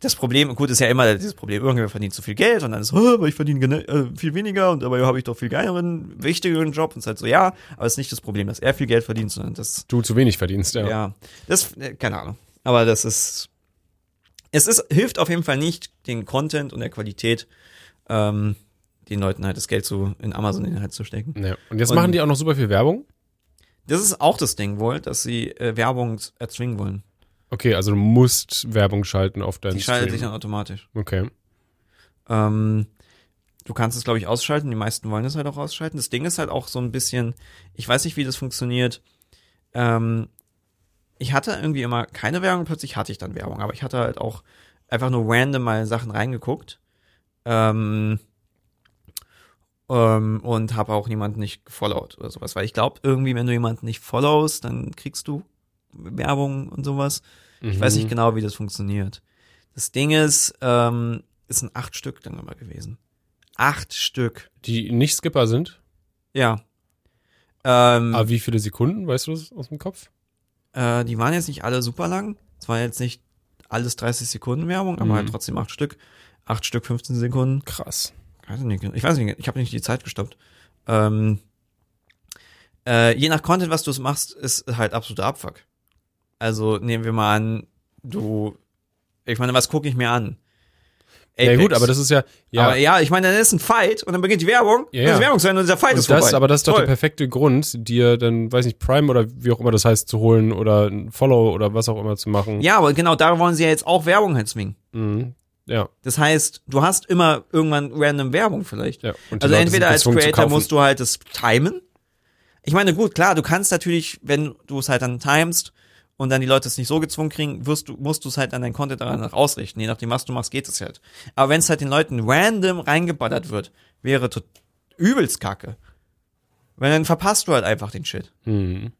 das Problem, gut, ist ja immer dieses Problem, irgendwer verdient zu viel Geld und dann ist, oh, aber ich verdiene äh, viel weniger und dabei habe ich doch viel geileren, wichtigeren Job und es ist halt so, ja, aber es ist nicht das Problem, dass er viel Geld verdient, sondern das Du zu wenig verdienst, ja. Ja, das, äh, keine Ahnung. Aber das ist, es ist, hilft auf jeden Fall nicht den Content und der Qualität, ähm, den Leuten halt das Geld zu, in Amazon halt zu stecken. Ja. Und jetzt Und- machen die auch noch super viel Werbung. Das ist auch das Ding wohl, dass sie äh, Werbung erzwingen wollen. Okay, also du musst Werbung schalten auf deinen Die schaltet sich Stream. dann automatisch. Okay. Ähm, du kannst es, glaube ich, ausschalten. Die meisten wollen es halt auch ausschalten. Das Ding ist halt auch so ein bisschen, ich weiß nicht, wie das funktioniert. Ähm, ich hatte irgendwie immer keine Werbung, plötzlich hatte ich dann Werbung, aber ich hatte halt auch einfach nur random mal Sachen reingeguckt. Ähm, ähm, und habe auch niemanden nicht gefollowt oder sowas. Weil ich glaube, irgendwie, wenn du jemanden nicht followst, dann kriegst du Werbung und sowas. Ich weiß Mhm. nicht genau, wie das funktioniert. Das Ding ist, ähm, es sind acht Stück dann immer gewesen. Acht Stück. Die nicht Skipper sind. Ja. Ähm, Aber wie viele Sekunden, weißt du das aus dem Kopf? Äh, die waren jetzt nicht alle super lang. Es war jetzt nicht alles 30 Sekunden Werbung, aber Mhm. halt trotzdem acht Stück. Acht Stück, 15 Sekunden. Krass. Weiß ich nicht, ich weiß nicht, ich habe nicht die Zeit gestoppt. Ähm, äh, je nach Content, was du machst, ist halt absoluter Abfuck. Also nehmen wir mal an, du, ich meine, was gucke ich mir an? Ja gut, Apex. aber das ist ja, ja, aber ja, ich meine, dann ist ein Fight und dann beginnt die Werbung. Ja, dann ist ja. Werbung Ende und dieser Fight und ist das, vorbei. aber das ist doch Toll. der perfekte Grund, dir dann, weiß nicht, Prime oder wie auch immer das heißt, zu holen oder ein Follow oder was auch immer zu machen. Ja, aber genau da wollen sie ja jetzt auch Werbung halt zwingen. Mhm. Ja, Das heißt, du hast immer irgendwann random Werbung vielleicht. ja. Also Leute entweder als Creator musst du halt das timen. Ich meine, gut, klar, du kannst natürlich, wenn du es halt dann timest und dann die Leute es nicht so gezwungen kriegen, wirst du, musst du es halt dann dein Content danach ausrichten. Je nachdem, was du machst, geht es halt. Aber wenn es halt den Leuten random reingeballert wird, wäre tot übelst kacke. Weil dann verpasst du halt einfach den Shit. Mhm.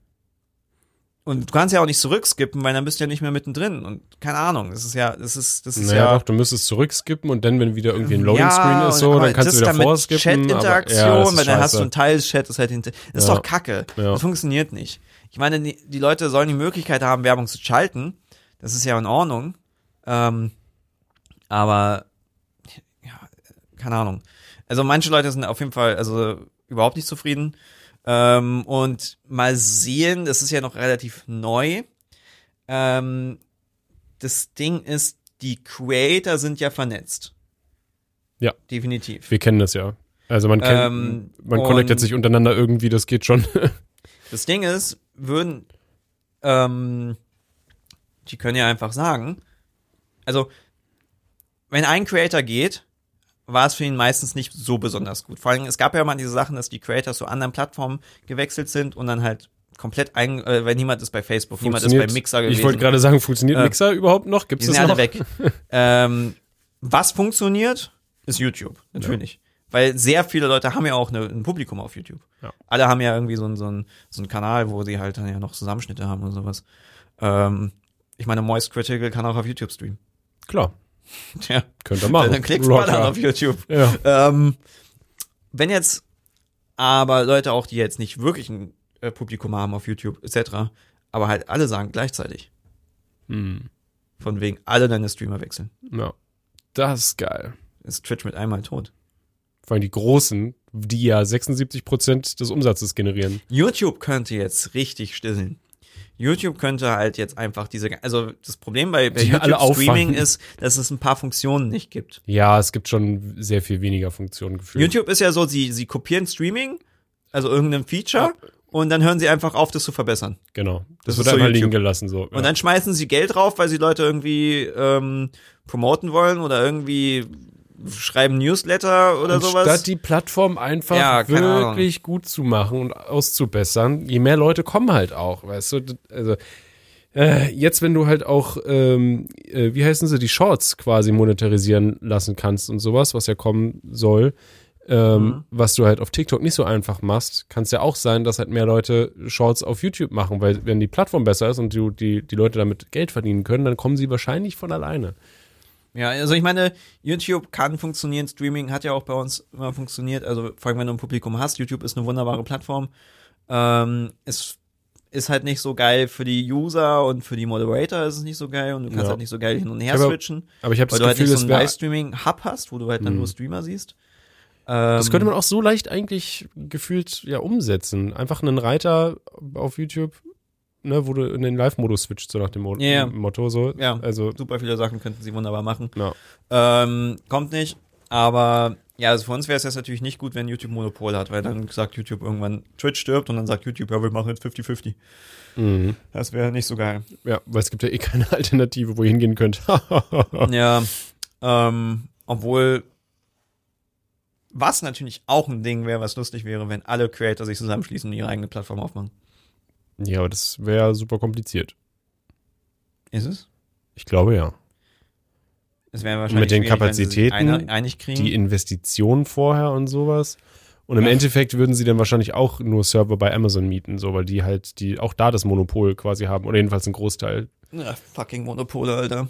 Und du kannst ja auch nicht zurückskippen, weil dann bist du ja nicht mehr mittendrin. Und keine Ahnung, das ist ja, das ist, das ist Naja, ja. doch, du müsstest zurückskippen und dann, wenn wieder irgendwie ein Loading-Screen Ja, ist, so, dann kannst du wieder vorskippen. Chat-Interaktion, ja, ist weil dann hast du scheiße. einen Teil-Chat, das halt hinter. Das ist Ja. doch kacke. Ja. Das funktioniert nicht. Ich meine, die, Leute sollen die Möglichkeit haben, Werbung zu schalten. Das ist ja in Ordnung. Ähm, aber, ja, keine Ahnung. Also manche Leute sind auf jeden Fall, also überhaupt nicht zufrieden. Ähm, und mal sehen, das ist ja noch relativ neu. Ähm, das Ding ist, die Creator sind ja vernetzt. Ja. Definitiv. Wir kennen das ja. Also man kennt, Ähm, man connectet sich untereinander irgendwie, das geht schon. Das Ding ist, würden, ähm, die können ja einfach sagen, also, wenn ein Creator geht, war es für ihn meistens nicht so besonders gut. Vor allem, es gab ja mal diese Sachen, dass die Creators zu anderen Plattformen gewechselt sind und dann halt komplett ein, äh, weil niemand ist bei Facebook, niemand ist bei Mixer gewesen. Ich wollte gerade sagen, funktioniert Äh, Mixer überhaupt noch? Gibt Die es sind das alle noch? weg. ähm, was funktioniert, ist YouTube, natürlich. Weil sehr viele Leute haben ja auch eine, ein Publikum auf YouTube. Ja. Alle haben ja irgendwie so einen, so, einen, so einen Kanal, wo sie halt dann ja noch Zusammenschnitte haben und sowas. Ähm, ich meine, Moist Critical kann auch auf YouTube streamen. Klar, Ja, könnt ihr machen. dann klickst mal Locker. dann auf YouTube. Ja. Ähm, wenn jetzt aber Leute auch, die jetzt nicht wirklich ein äh, Publikum haben auf YouTube etc., aber halt alle sagen gleichzeitig, Hm. von wegen alle deine Streamer wechseln, ja. Das ist geil. ist Twitch mit einmal tot. Vor allem die Großen, die ja 76 Prozent des Umsatzes generieren. YouTube könnte jetzt richtig stillen. YouTube könnte halt jetzt einfach diese, also das Problem bei, bei YouTube Streaming ist, dass es ein paar Funktionen nicht gibt. Ja, es gibt schon sehr viel weniger Funktionen gefühlt. YouTube ist ja so, sie, sie kopieren Streaming, also irgendein Feature, und dann hören sie einfach auf, das zu verbessern. Genau. Das Das, wird so einfach YouTube. liegen gelassen so. Und dann schmeißen sie Geld drauf, weil sie Leute irgendwie ähm, promoten wollen oder irgendwie schreiben Newsletter oder Anstatt sowas. die Plattform einfach Ja, keine Ahnung. wirklich gut zu machen und auszubessern, je mehr Leute kommen halt auch, weißt du, also äh, jetzt, wenn du halt auch, ähm, äh, wie heißen sie, die Shorts quasi monetarisieren lassen kannst und sowas, was ja kommen soll, ähm, Mhm. was du halt auf TikTok nicht so einfach machst, kann es ja auch sein, dass halt mehr Leute Shorts auf YouTube machen, weil wenn die Plattform besser ist und du, die, die Leute damit Geld verdienen können, dann kommen sie wahrscheinlich von alleine. Ja, also ich meine, YouTube kann funktionieren, Streaming hat ja auch bei uns immer funktioniert. Also vor allem, wenn du ein Publikum hast, YouTube ist eine wunderbare Plattform. Ähm, es ist halt nicht so geil für die User und für die Moderator ist es nicht so geil und du kannst Ja. halt nicht so geil hin und her switchen, Aber ich habe weil das du halt Gefühl, nicht so das wäre Livestreaming-Hub hast, wo du halt dann Mhm. nur Streamer siehst. Das Ähm, könnte man auch so leicht eigentlich gefühlt ja umsetzen. Einfach einen Reiter auf YouTube, ne, wo du in den Live-Modus switcht, so nach dem Mo ja. Motto so. Ja. Also, super viele Sachen könnten sie wunderbar machen. ja. Ähm, kommt nicht, aber ja, also für uns wäre es jetzt natürlich nicht gut, wenn YouTube Monopol hat, weil dann sagt YouTube irgendwann, Twitch stirbt und dann sagt YouTube, ja, wir machen jetzt 50-50. Mhm. Das wäre nicht so geil. Ja, weil es gibt ja eh keine Alternative, wo ihr hingehen könnt. Ja, ähm, obwohl, was natürlich auch ein Ding wäre, was lustig wäre, wenn alle Creator sich zusammenschließen und ihre eigene Plattform aufmachen. Ja, aber das wäre super kompliziert. Ist es? Ich glaube ja. Es wäre wahrscheinlich Mit den Kapazitäten. Die Investition vorher und sowas. Und im Ja. Endeffekt würden sie dann wahrscheinlich auch nur Server bei Amazon mieten, so, weil die halt, die auch da das Monopol quasi haben. Oder jedenfalls einen Großteil. Ja, fucking Monopole, Alter.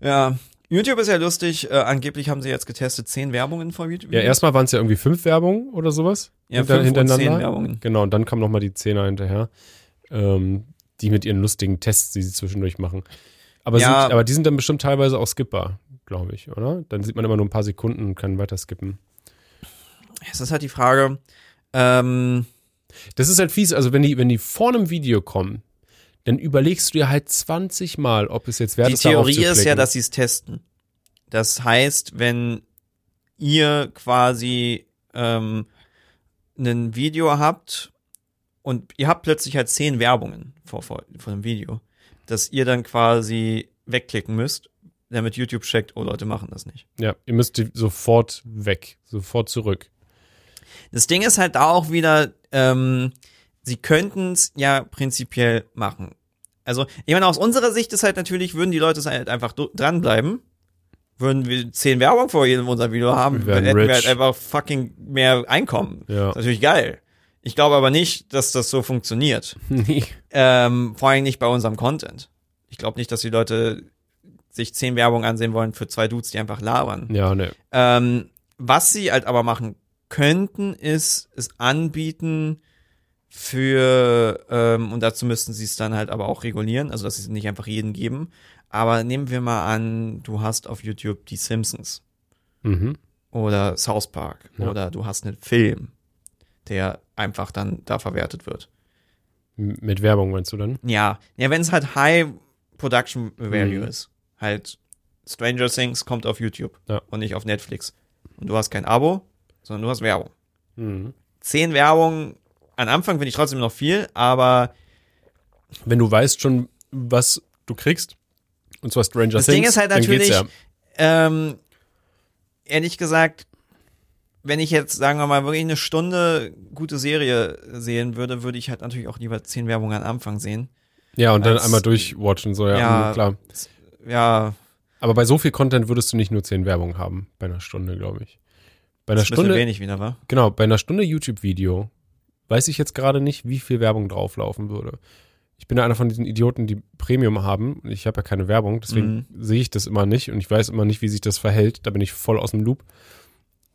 Ja, YouTube ist ja lustig. Äh, angeblich haben sie jetzt getestet zehn Werbungen vor YouTube. Ja, erstmal waren es ja irgendwie fünf Werbungen oder sowas. ja, hinter- fünf und hintereinander. zehn Werbungen. Genau, und dann kam noch mal die Zehner hinterher, ähm, die mit ihren lustigen Tests, die sie zwischendurch machen. Aber, Ja. sind, aber die sind dann bestimmt teilweise auch skippbar, glaube ich, oder? Dann sieht man immer nur ein paar Sekunden und kann weiter skippen. Es ist halt die Frage, ähm, Das ist halt fies, also wenn die, wenn die vor einem Video kommen, dann überlegst du dir halt 20 Mal, ob es jetzt wert die ist, darauf Theorie ist ja, dass sie es testen. Das heißt, wenn ihr quasi ähm, ein Video habt und ihr habt plötzlich halt zehn Werbungen vor, vor, vor dem Video, dass ihr dann quasi wegklicken müsst, damit YouTube checkt, oh Leute machen das nicht. Ja, ihr müsst die sofort weg, sofort zurück. Das Ding ist halt da auch wieder, ähm, sie könnten es ja prinzipiell machen. Also, ich meine, aus unserer Sicht ist halt natürlich, würden die Leute halt einfach dranbleiben, würden wir zehn Werbung vor jedem unserem Video haben, Wir werden hätten wir rich. halt einfach fucking mehr Einkommen. Ja. Ist natürlich geil. Ich glaube aber nicht, dass das so funktioniert. Ähm, vor allem nicht bei unserem Content. Ich glaube nicht, dass die Leute sich zehn Werbung ansehen wollen für zwei Dudes, die einfach labern. ja, ne. Ähm, was sie halt aber machen könnten, ist es anbieten für, ähm, und dazu müssten sie es dann halt aber auch regulieren, also dass sie es nicht einfach jeden geben. Aber nehmen wir mal an, du hast auf YouTube die Simpsons Mhm. oder South Park Ja. oder du hast einen Film, der einfach dann da verwertet wird. Mit Werbung meinst du dann? Ja, ja, wenn es halt High Production Value Mhm. ist, halt Stranger Things kommt auf YouTube Ja. und nicht auf Netflix. Und du hast kein Abo, sondern du hast Werbung. Mhm. Zehn Werbungen, am Anfang finde ich trotzdem noch viel, aber Wenn du weißt schon, was du kriegst, und zwar Stranger Das Things, Ding ist halt natürlich- ja. ähm, ehrlich gesagt, wenn ich jetzt, sagen wir mal, wirklich eine Stunde gute Serie sehen würde, würde ich halt natürlich auch lieber zehn Werbungen am Anfang sehen. Ja, und dann einmal durchwatchen, so, ja, Ja. klar. Ja, Aber bei so viel Content würdest du nicht nur zehn Werbung haben, bei einer Stunde, glaube ich. Bei einer das ist Stunde, wenig wieder, wa? genau, bei einer Stunde YouTube-Video weiß ich jetzt gerade nicht, wie viel Werbung drauflaufen würde. Ich bin ja einer von diesen Idioten, die Premium haben. Ich habe ja keine Werbung, deswegen sehe ich das immer nicht und ich weiß immer nicht, wie sich das verhält. Da bin ich voll aus dem Loop.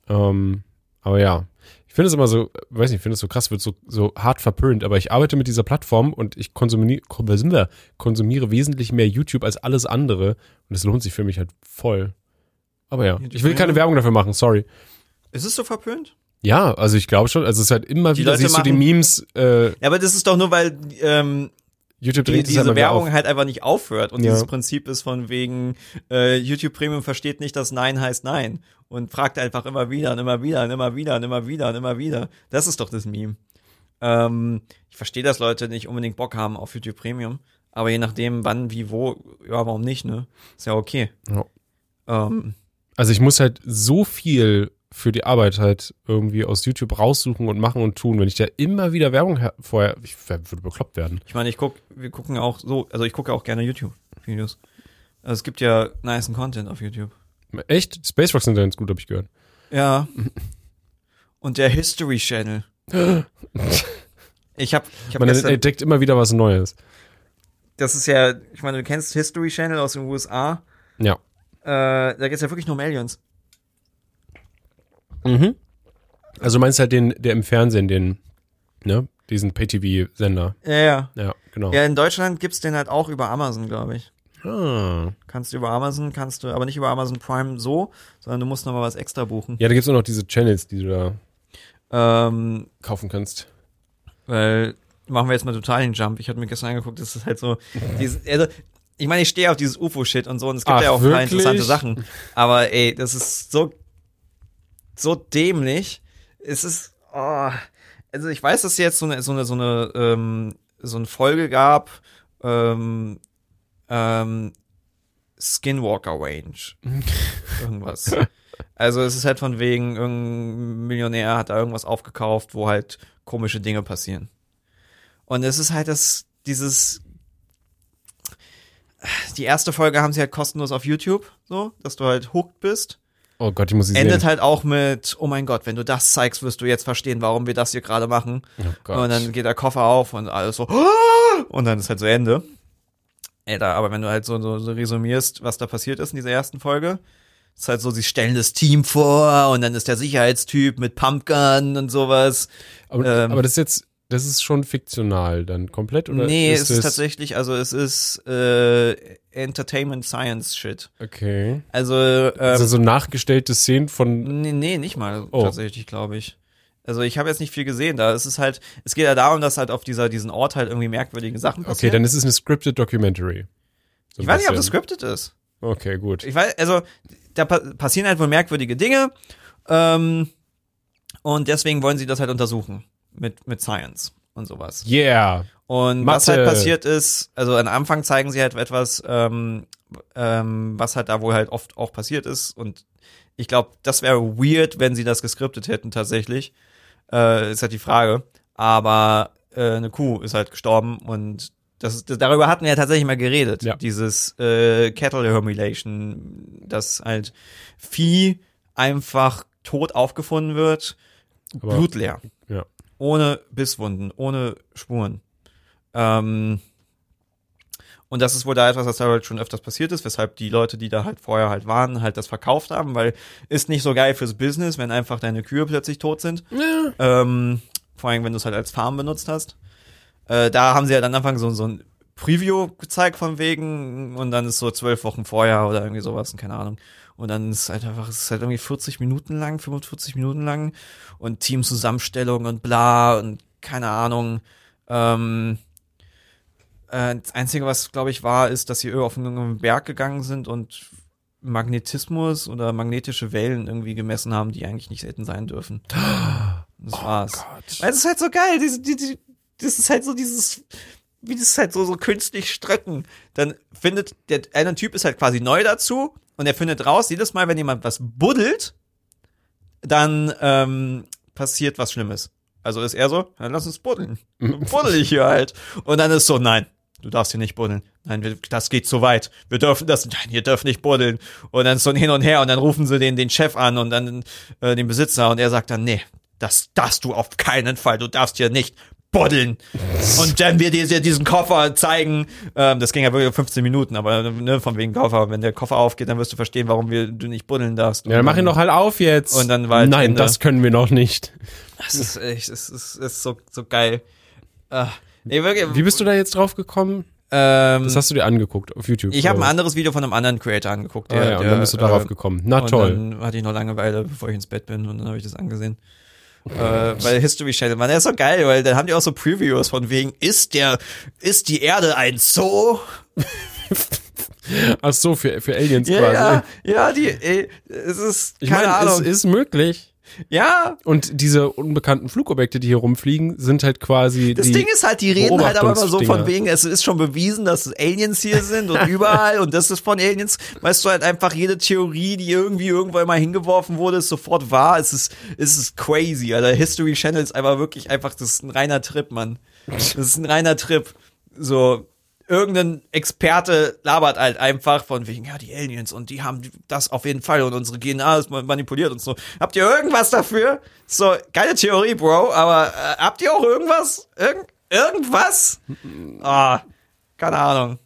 Ähm, aber ja, ich finde es immer so, weiß nicht, ich finde es so krass, wird so, so hart verpönt, aber ich arbeite mit dieser Plattform und ich konsumiere, konsumiere wesentlich mehr YouTube als alles andere und es lohnt sich für mich halt voll. Aber ja, ich will keine? Werbung dafür machen, sorry. Ist es so verpönt? Ja, also ich glaube schon, also es ist halt immer Die wieder, Leute siehst du die machen- Memes, äh, Ja, aber das ist doch nur, weil ähm, YouTube die, diese halt Werbung halt einfach nicht aufhört. Und Ja. dieses Prinzip ist von wegen, äh, YouTube Premium versteht nicht, dass Nein heißt Nein. Und fragt einfach immer wieder und immer wieder und immer wieder und immer wieder und immer wieder. Das ist doch das Meme. Ähm, ich verstehe, dass Leute nicht unbedingt Bock haben auf YouTube Premium. Aber je nachdem, wann, wie, wo, ja, warum nicht, ne? Ist ja okay. Ja. Ähm, Also ich muss halt so viel für die Arbeit halt irgendwie aus YouTube raussuchen und machen und tun. Wenn ich da immer wieder Werbung her- vorher, ich würde bekloppt werden. ich meine, ich guck, wir gucken auch so, also ich gucke auch gerne YouTube-Videos. Also es gibt ja nicen Content auf YouTube. Echt? Space Rocks sind ganz gut, habe ich gehört. Ja. Und der History Channel. Ich habe ich hab Man gestern, entdeckt immer wieder was Neues. das ist ja, ich meine, du kennst History Channel aus den USA. Ja. Äh, da geht's ja wirklich nur um Aliens. Mhm. Also du meinst halt den, der im Fernsehen, den, ne, diesen Pay-TV-Sender. Ja, ja. Ja, genau. Ja, in Deutschland gibt's den halt auch über Amazon, glaube ich. Ah. Kannst du über Amazon, kannst du, aber nicht über Amazon Prime so, sondern du musst nochmal was extra buchen. Ja, da gibt's auch noch diese Channels, die du da Ähm, kaufen kannst. weil machen wir jetzt mal total den Jump. Ich hatte mir gestern angeguckt, das ist halt so, dieses, also, ich meine, ich stehe auf dieses UFO-Shit und so und es gibt Ach, ja auch ein paar wirklich? interessante Sachen. Aber ey, das ist so, so dämlich. Es ist, oh, also ich weiß, dass es jetzt so eine, so eine, so eine, ähm, so eine Folge gab, ähm, ähm, Skinwalker Range. Irgendwas. Also es ist halt von wegen, irgendein Millionär hat da irgendwas aufgekauft, wo halt komische Dinge passieren. Und es ist halt das, dieses, die erste Folge haben sie halt kostenlos auf YouTube, so, dass du halt hooked bist. Oh Gott, ich muss sie Endet sehen. halt auch mit, oh mein Gott, wenn du das zeigst, wirst du jetzt verstehen, warum wir das hier gerade machen. Oh. Und dann geht der Koffer auf und alles so, und dann ist halt so Ende. Alter, aber wenn du halt so, so, so resümierst, was da passiert ist in dieser ersten Folge, ist halt so, sie stellen das Team vor und dann ist der Sicherheitstyp mit Pumpgun und sowas. aber, ähm, aber das ist jetzt, das ist schon fiktional dann komplett? Oder nee, ist es ist tatsächlich, also es ist äh, Entertainment Science Shit. Okay. Also, ähm, also so nachgestellte Szenen von, nee, nee, nicht mal Oh. tatsächlich, glaube ich. Also ich habe jetzt nicht viel gesehen da. Es ist halt, es geht ja darum, dass halt auf dieser, diesen Ort halt irgendwie merkwürdige Sachen okay, passieren. dann ist es eine scripted Documentary. So ich weiß nicht, ob das scripted ist. Okay, gut. Ich weiß, also da pa passieren halt wohl merkwürdige Dinge ähm, und deswegen wollen sie das halt untersuchen mit mit Science und sowas. Yeah. Und was Mathe. halt passiert ist, also am Anfang zeigen sie halt etwas, ähm, ähm, was halt da wohl halt oft auch passiert ist und ich glaube, das wäre weird, wenn sie das geskriptet hätten tatsächlich. Äh, ist halt die Frage. Aber äh, eine Kuh ist halt gestorben und das, das darüber hatten wir ja tatsächlich mal geredet. Ja. Dieses äh, Cattle Hermulation, dass halt Vieh einfach tot aufgefunden wird, Aber- blutleer. Ja. Ohne Bisswunden, ohne Spuren. Ähm, und das ist wohl da etwas, was da halt schon öfters passiert ist, weshalb die Leute, die da halt vorher halt waren, halt das verkauft haben, weil ist nicht so geil fürs Business, wenn einfach deine Kühe plötzlich tot sind. Ähm, vor allem, wenn du es halt als Farm benutzt hast. Äh, da haben sie halt am Anfang so, so ein Preview gezeigt von wegen und dann ist so zwölf Wochen vorher oder irgendwie sowas, keine Ahnung. Und dann ist halt einfach, es ist halt irgendwie 40 Minuten lang, 45 Minuten lang und Teamzusammenstellung und bla und keine Ahnung. Ähm, äh, das Einzige, was, glaube ich, war, ist, dass sie auf einen Berg gegangen sind und Magnetismus oder magnetische Wellen irgendwie gemessen haben, die eigentlich nicht hätten sein dürfen. Das war's. Gott. Weil es ist halt so geil, diese, die, die, das ist halt so dieses, wie das halt so, so künstlich strecken. Dann findet, der eine Typ ist halt quasi neu dazu und er findet raus, jedes Mal, wenn jemand was buddelt, dann ähm, passiert was Schlimmes. Also ist er so, dann lass uns buddeln. Dann buddel ich hier halt. Und dann ist so, nein, du darfst hier nicht buddeln. Nein, wir, das geht zu weit. Wir dürfen das, nein, ihr dürft nicht buddeln. Und dann so ein Hin und Her und dann rufen sie den, den Chef an und dann äh, den Besitzer und er sagt dann, nee, das darfst du auf keinen Fall. Du darfst hier nicht buddeln. Und dann wir dir diesen Koffer zeigen, ähm, das ging ja wirklich 15 Minuten, aber ne, von wegen Koffer, wenn der Koffer aufgeht, dann wirst du verstehen, warum wir, du nicht buddeln darfst. Ja, dann mach ihn doch halt auf jetzt. Und dann war halt Nein, Ende. das können wir noch nicht. Das ist echt, das ist, das ist so, so geil. Ah, nee, wirklich, Wie bist du da jetzt drauf gekommen? ähm, Das hast du dir angeguckt auf YouTube. ich habe ein anderes Video von einem anderen Creator angeguckt. Der, Ah, ja, und der, dann bist du darauf äh, gekommen. Na und toll. Dann hatte ich noch Langeweile, bevor ich ins Bett bin und dann habe ich das angesehen. Äh, weil History Channel, man, der ist so geil, weil dann haben die auch so Previews von wegen, ist der, ist die Erde ein Zoo? Ach so, für, für Aliens Ja, quasi. ja, ja, die, ey, es ist, Ich keine meine, es ist möglich. Ja, Und diese unbekannten Flugobjekte, die hier rumfliegen, sind halt quasi das die. Ding ist halt, die reden halt aber immer so von wegen, es ist schon bewiesen, dass Aliens hier sind und überall und das ist von Aliens. Weißt du halt einfach, jede Theorie, die irgendwie irgendwann mal hingeworfen wurde, ist sofort wahr. Es ist, es ist crazy. Alter, History Channel ist einfach wirklich einfach, das ist ein reiner Trip, Mann. Das ist ein reiner Trip. So, irgendein Experte labert halt einfach von wegen, ja, die Aliens und die haben das auf jeden Fall und unsere DNA ist ma- manipuliert und so. Habt ihr irgendwas dafür? So, geile Theorie, Bro, aber äh, habt ihr auch irgendwas? Irgend, irgendwas? Ah, keine Ahnung.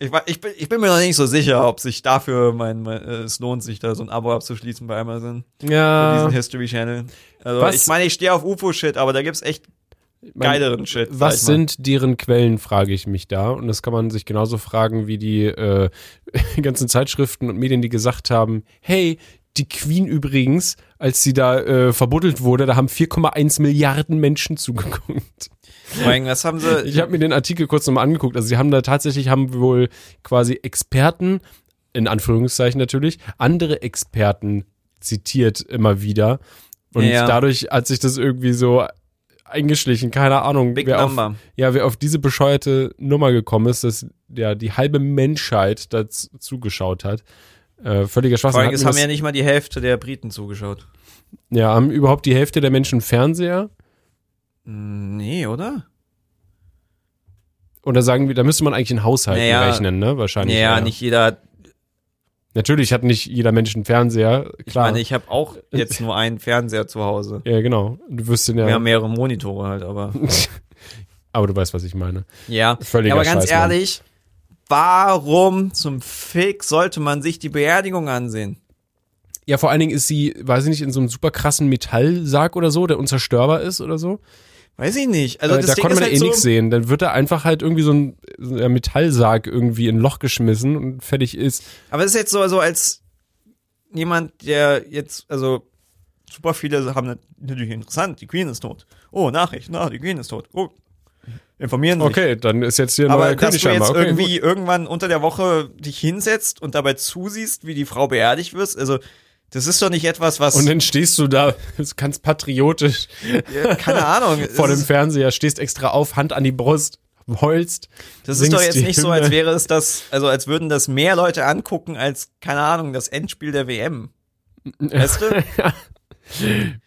Ich, ich, bin, ich bin mir noch nicht so sicher, ob sich dafür mein, mein äh, es lohnt, sich da so ein Abo abzuschließen bei Amazon. Für Ja. diesen History Channel. Also Was- ich meine, ich stehe auf UFO-Shit, aber da gibt's echt geileren Shit. Was sind deren Quellen, frage ich mich da. Und das kann man sich genauso fragen wie die äh, ganzen Zeitschriften und Medien, die gesagt haben, hey, die Queen übrigens, als sie da äh, verbuddelt wurde, da haben 4,1 Milliarden Menschen zugeguckt. Was haben sie? Ich habe mir den Artikel kurz nochmal angeguckt. Also sie haben da tatsächlich, haben wohl quasi Experten, in Anführungszeichen natürlich, andere Experten zitiert immer wieder. Und Ja. dadurch hat sich das irgendwie so eingeschlichen, keine Ahnung, Big wer auf, ja, wer auf diese bescheuerte Nummer gekommen ist, dass ja die halbe Menschheit dazu zugeschaut hat. Äh, völliger Vor Schwachsinn. allem, Hatten es haben ja nicht mal die Hälfte der Briten zugeschaut. ja, haben überhaupt die Hälfte der Menschen Fernseher? Hm, Nee, oder? Oder sagen wir, da müsste man eigentlich in Haushalten Naja, rechnen, ne? Wahrscheinlich. Naja, eher. nicht jeder. Natürlich hat nicht jeder Mensch einen Fernseher, Ich klar. meine, ich habe auch jetzt nur einen Fernseher zu Hause. ja, genau. Du wirst den Wir ja. haben mehrere Monitore halt, aber. aber du weißt, was ich meine. Ja. Völliger ja aber ganz Scheiß, ehrlich, warum zum Fick sollte man sich die Beerdigung ansehen? Ja, vor allen Dingen ist sie, weiß ich nicht, in so einem super krassen Metallsarg oder so, der unzerstörbar ist oder so. Weiß ich nicht. Also äh, da konnte man halt eh so, nichts sehen. Dann wird da einfach halt irgendwie so ein, so ein Metallsarg irgendwie in ein Loch geschmissen und fertig ist. Aber es ist jetzt so, also als jemand, der jetzt, also super viele haben natürlich interessant, die Queen ist tot. Oh, Nachricht, na, die Queen ist tot. Oh, informieren sich. Okay, dann ist jetzt hier ein Aber neuer dass König du jetzt. Okay, irgendwie irgendwann unter der Woche dich hinsetzt und dabei zusiehst, wie die Frau beerdigt wirst, also das ist doch nicht etwas, was Und dann stehst du da, ganz patriotisch Ja, keine Ahnung. vor dem Fernseher, stehst extra auf, Hand an die Brust, heulst. das ist doch jetzt nicht so, Hymne. als wäre es das, also als würden das mehr Leute angucken als, keine Ahnung, das Endspiel der WM. Weißt du?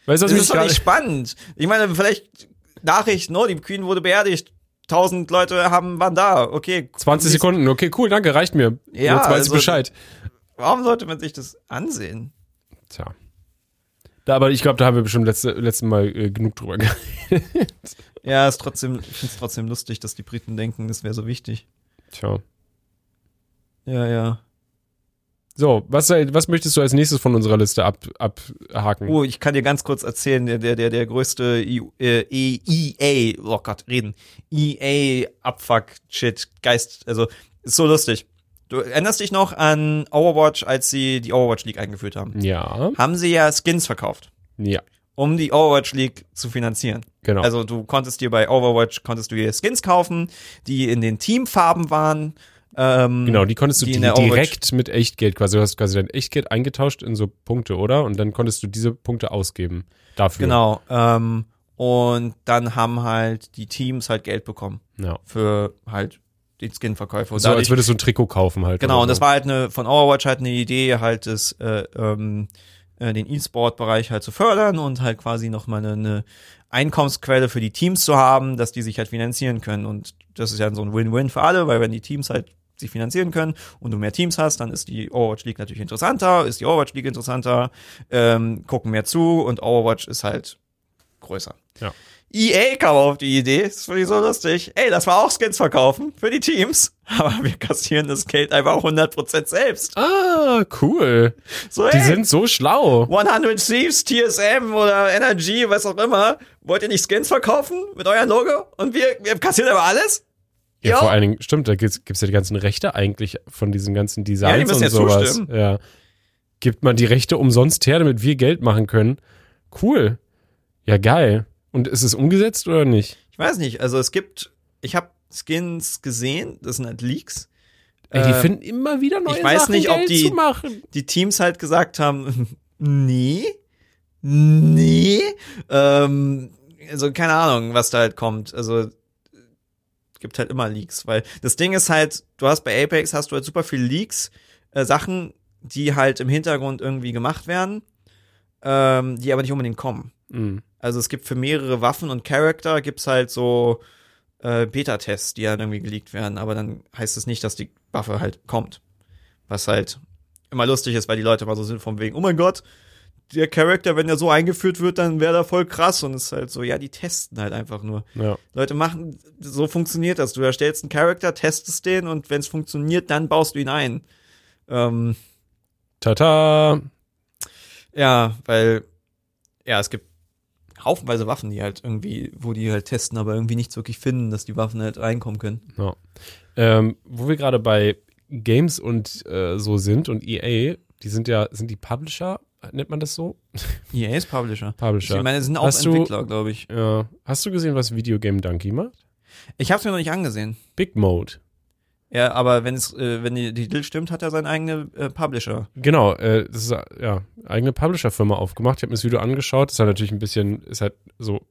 Weißt du, was Das ist doch nicht spannend. Ich meine, vielleicht Nachricht, no, die Queen wurde beerdigt. Tausend Leute haben, waren da. Okay. 20 Sekunden, okay, cool, danke, reicht mir. Ja, Jetzt weiß also- ich Bescheid. Warum sollte man sich das ansehen? Tja. Da, aber ich glaube, da haben wir bestimmt letzte, letzten Mal äh, genug drüber geredet. Ja, ist trotzdem, ich finde es trotzdem lustig, dass die Briten denken, das wäre so wichtig. Tja. Ja, ja. So, was, was möchtest du als nächstes von unserer Liste ab, abhaken? Oh, ich kann dir ganz kurz erzählen, der, der, der, der größte I, äh, E- EA, oh Gott, reden. EA Abfuck Shit Geist, also ist so lustig. Du erinnerst dich noch an Overwatch, als sie die Overwatch League eingeführt haben? Ja, Haben sie ja Skins verkauft, ja, um die Overwatch League zu finanzieren. genau. Also du konntest dir bei Overwatch konntest du dir Skins kaufen, die in den Teamfarben waren. Ähm, genau, die konntest du die Overwatch- direkt mit Echtgeld quasi, du hast quasi dein Echtgeld eingetauscht in so Punkte, oder? Und dann konntest du diese Punkte ausgeben dafür. Genau. Ähm, und dann haben halt die Teams halt Geld bekommen Ja. für halt den Skin-Verkäufer. Und So, als dadurch- würdest du ein Trikot kaufen halt. Genau, und das so. war halt eine, von Overwatch halt eine Idee, halt das, äh, ähm, äh, den E-Sport-Bereich halt zu fördern und halt quasi nochmal eine, eine Einkommensquelle für die Teams zu haben, dass die sich halt finanzieren können. Und das ist ja so ein Win-Win für alle, weil wenn die Teams halt sich finanzieren können und du mehr Teams hast, dann ist die Overwatch League natürlich interessanter, ist die Overwatch League interessanter, ähm, gucken mehr zu und Overwatch ist halt größer. Ja. EA kam auf die Idee, das finde ich so lustig. Ey, lass mal auch Skins verkaufen für die Teams, aber wir kassieren das Geld einfach auch 100% selbst. Ah, cool. So, Die ey, sind so schlau. 100 Thieves, TSM oder Energy, was auch immer. Wollt ihr nicht Skins verkaufen mit eurem Logo? Und wir, wir kassieren aber alles? Ja, Ja. vor allen Dingen, stimmt, da gibt's, gibt's ja die ganzen Rechte eigentlich von diesen ganzen Designs müssen und ja sowas. zustimmen. Ja. Gibt man die Rechte umsonst her, damit wir Geld machen können. Cool. Ja, geil. Und ist es umgesetzt oder nicht? Ich weiß nicht, also es gibt, ich habe Skins gesehen, das sind halt Leaks. Ey, die Ähm, finden immer wieder neue ich weiß Sachen, nicht, ob Geld die- die Teams halt gesagt haben, nee, nee, ähm, also keine Ahnung, was da halt kommt. Also gibt halt immer Leaks, weil das Ding ist halt, du hast bei Apex hast du halt super viel Leaks, äh, Sachen, die halt im Hintergrund irgendwie gemacht werden, ähm, die aber nicht unbedingt kommen. Mhm. Also es gibt für mehrere Waffen und Charakter gibt's halt so äh, Beta-Tests, die halt irgendwie geleakt werden, aber dann heißt es nicht, dass die Waffe halt kommt. Was halt immer lustig ist, weil die Leute immer so sind vom wegen, oh mein Gott, der Charakter, wenn der so eingeführt wird, dann wäre der voll krass und es ist halt so, ja, die testen halt einfach nur. Ja. Leute machen, so funktioniert das. Du erstellst einen Charakter, testest den und wenn es funktioniert, dann baust du ihn ein. Ähm, Tata. Ja, weil, ja, es gibt haufenweise Waffen, die halt irgendwie, wo die halt testen, aber irgendwie nichts wirklich finden, dass die Waffen halt reinkommen können. Ja. Ähm, wo wir gerade bei Games und äh, so sind und EA, die sind ja, sind die Publisher, nennt man das so? EA ist Publisher. Publisher. Ich meine, sind auch Hast Entwickler, glaube ich. ja. Hast du gesehen, was Video Game Donkey macht? Ich habe es mir noch nicht angesehen. Big Mode. Ja, aber wenn es, äh, wenn die Titel stimmt, hat er seinen eigenen äh, Publisher. Genau, äh, das ist ja eigene Publisher-Firma aufgemacht. Ich habe mir das Video angeschaut. Das ist halt natürlich ein bisschen, ist halt so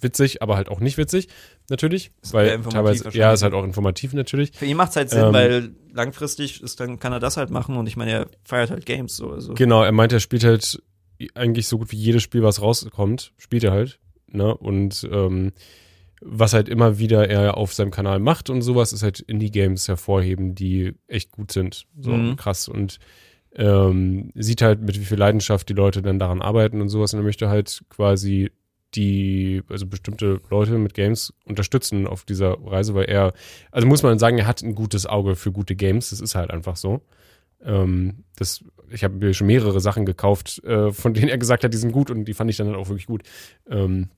witzig, aber halt auch nicht witzig, natürlich. Ist weil teilweise, ja, ist halt auch informativ natürlich. Für ihn macht's halt Sinn, Ähm, weil langfristig ist, dann kann er das halt machen und ich meine, er feiert halt Games so. Also. Genau, er meint, er spielt halt eigentlich so gut wie jedes Spiel, was rauskommt, spielt er halt. Ne? Und ähm, was halt immer wieder er auf seinem Kanal macht und sowas, ist halt Indie-Games hervorheben, die echt gut sind. So Mhm. krass. Und ähm, sieht halt, mit wie viel Leidenschaft die Leute dann daran arbeiten und sowas. Und er möchte halt quasi die, also bestimmte Leute mit Games unterstützen auf dieser Reise, weil er, also muss man sagen, er hat ein gutes Auge für gute Games. Das ist halt einfach so. Ähm, das, ich habe mir schon mehrere Sachen gekauft, äh, von denen er gesagt hat, die sind gut und die fand ich dann halt auch wirklich gut. Ähm,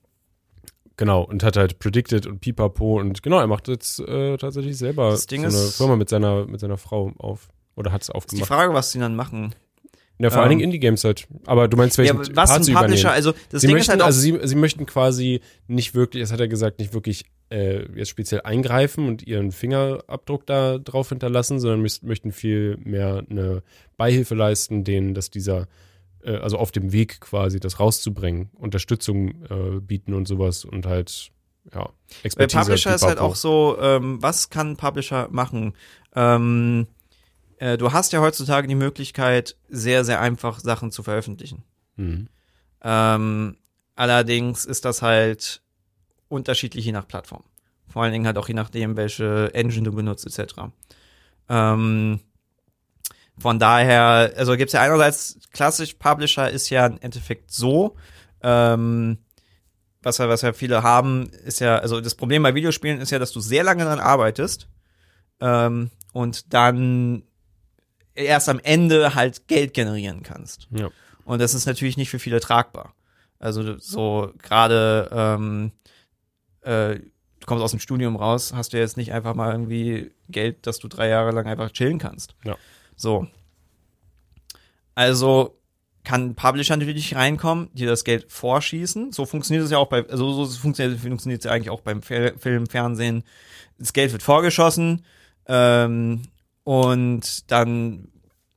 genau, und hat halt predicted und pipapo und genau, er macht jetzt äh, tatsächlich selber so eine ist- Firma mit seiner, mit seiner Frau auf. Oder hat es Ist die aufgemacht. Frage, was sie dann machen. Ja, vor ähm, allen Dingen Indie-Games halt. Aber du meinst, Ja, welchen aber was Part ein Publisher, übernehmen. also das Sie Ding möchten, ist halt auch, also sie, sie möchten quasi nicht wirklich, das hat er gesagt, nicht wirklich äh, jetzt speziell eingreifen und ihren Fingerabdruck da drauf hinterlassen, sondern möchten viel mehr eine Beihilfe leisten, denen, dass dieser, äh, also auf dem Weg quasi das rauszubringen, Unterstützung äh, bieten und sowas und halt, ja, Bei Expertise. Publisher ist halt auch so, ähm, was kann ein Publisher machen? Ähm, äh, du hast ja heutzutage die Möglichkeit, sehr, sehr einfach Sachen zu veröffentlichen. Mhm. Ähm, allerdings ist das halt unterschiedlich je nach Plattform. Vor allen Dingen halt auch je nachdem, welche Engine du benutzt, etc. Ähm, von daher, also gibt's ja einerseits, klassisch Publisher ist ja im Endeffekt so, ähm, was ja, was ja viele haben, ist ja, also das Problem bei Videospielen ist ja, dass du sehr lange daran arbeitest ähm, und dann erst am Ende halt Geld generieren kannst. Ja. Und das ist natürlich nicht für viele tragbar. Also so gerade ähm, äh, du kommst aus dem Studium raus, hast du jetzt nicht einfach mal irgendwie Geld, dass du drei Jahre lang einfach chillen kannst. Ja. So. Also kann ein Publisher natürlich reinkommen, dir das Geld vorschießen. So funktioniert es ja auch bei, also so funktioniert funktioniert es ja eigentlich auch beim Film, Fernsehen. Das Geld wird vorgeschossen ähm, und dann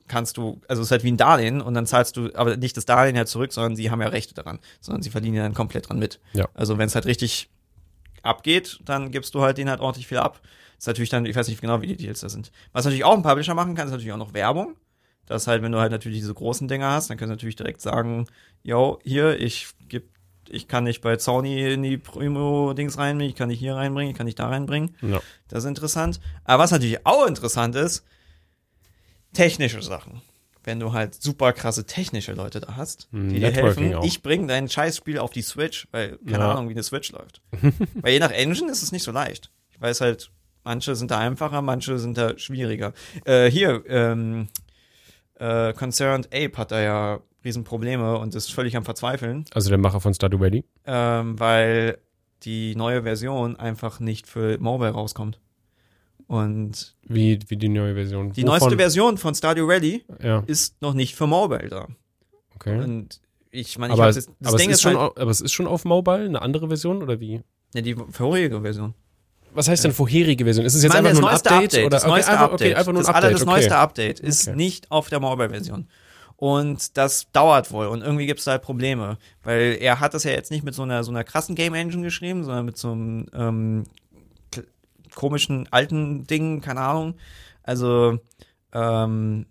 kannst du, also es ist halt wie ein Darlehen und dann zahlst du aber nicht das Darlehen ja zurück, sondern sie haben ja Rechte daran, sondern sie verdienen ja dann komplett dran mit. Ja. Also wenn es halt richtig abgeht, dann gibst du halt denen halt ordentlich viel ab. Das ist natürlich dann, ich weiß nicht genau, wie die Deals da sind. Was natürlich auch ein Publisher machen kann, ist natürlich auch noch Werbung. dass halt, wenn du halt natürlich diese großen Dinger hast, dann kannst du natürlich direkt sagen, yo, hier, ich geb, ich kann nicht bei Sony in die Primo-Dings reinbringen, ich kann nicht hier reinbringen, ich kann nicht da reinbringen. Ja. Das ist interessant. Aber was natürlich auch interessant ist, technische Sachen. Wenn du halt super krasse technische Leute da hast, Hm, die dir Networking helfen, auch. ich bringe dein Scheißspiel auf die Switch, weil keine Ja. Ahnung, wie eine Switch läuft. weil je nach Engine ist es nicht so leicht. Ich weiß halt, manche sind da einfacher, manche sind da schwieriger. Äh, hier, ähm, äh, Concerned Ape hat da ja Riesenprobleme und ist völlig am Verzweifeln, Also der Macher von Stardew Valley. ähm, weil die neue Version einfach nicht für Mobile rauskommt. Und Wie, wie die neue Version. die Wovon? neueste Version von Stardew Valley Ja, ist noch nicht für Mobile da. okay. Und ich meine, ich aber es, das, das aber, es Ding ist ist schon, halt, aber es ist schon auf Mobile eine andere Version oder wie? ja, die vorherige Version. Was heißt denn vorherige Version? Ist es jetzt meine, einfach nur ein Update? oder? das okay, neueste einfach, Update. okay, einfach nur ein das, Update. das okay. neueste Update ist nicht auf der Mobile-Version. Und das dauert wohl und irgendwie gibt es da halt Probleme, weil er hat das ja jetzt nicht mit so einer so einer krassen Game Engine geschrieben, sondern mit so einem ähm, komischen alten Ding, keine Ahnung. Also ähm,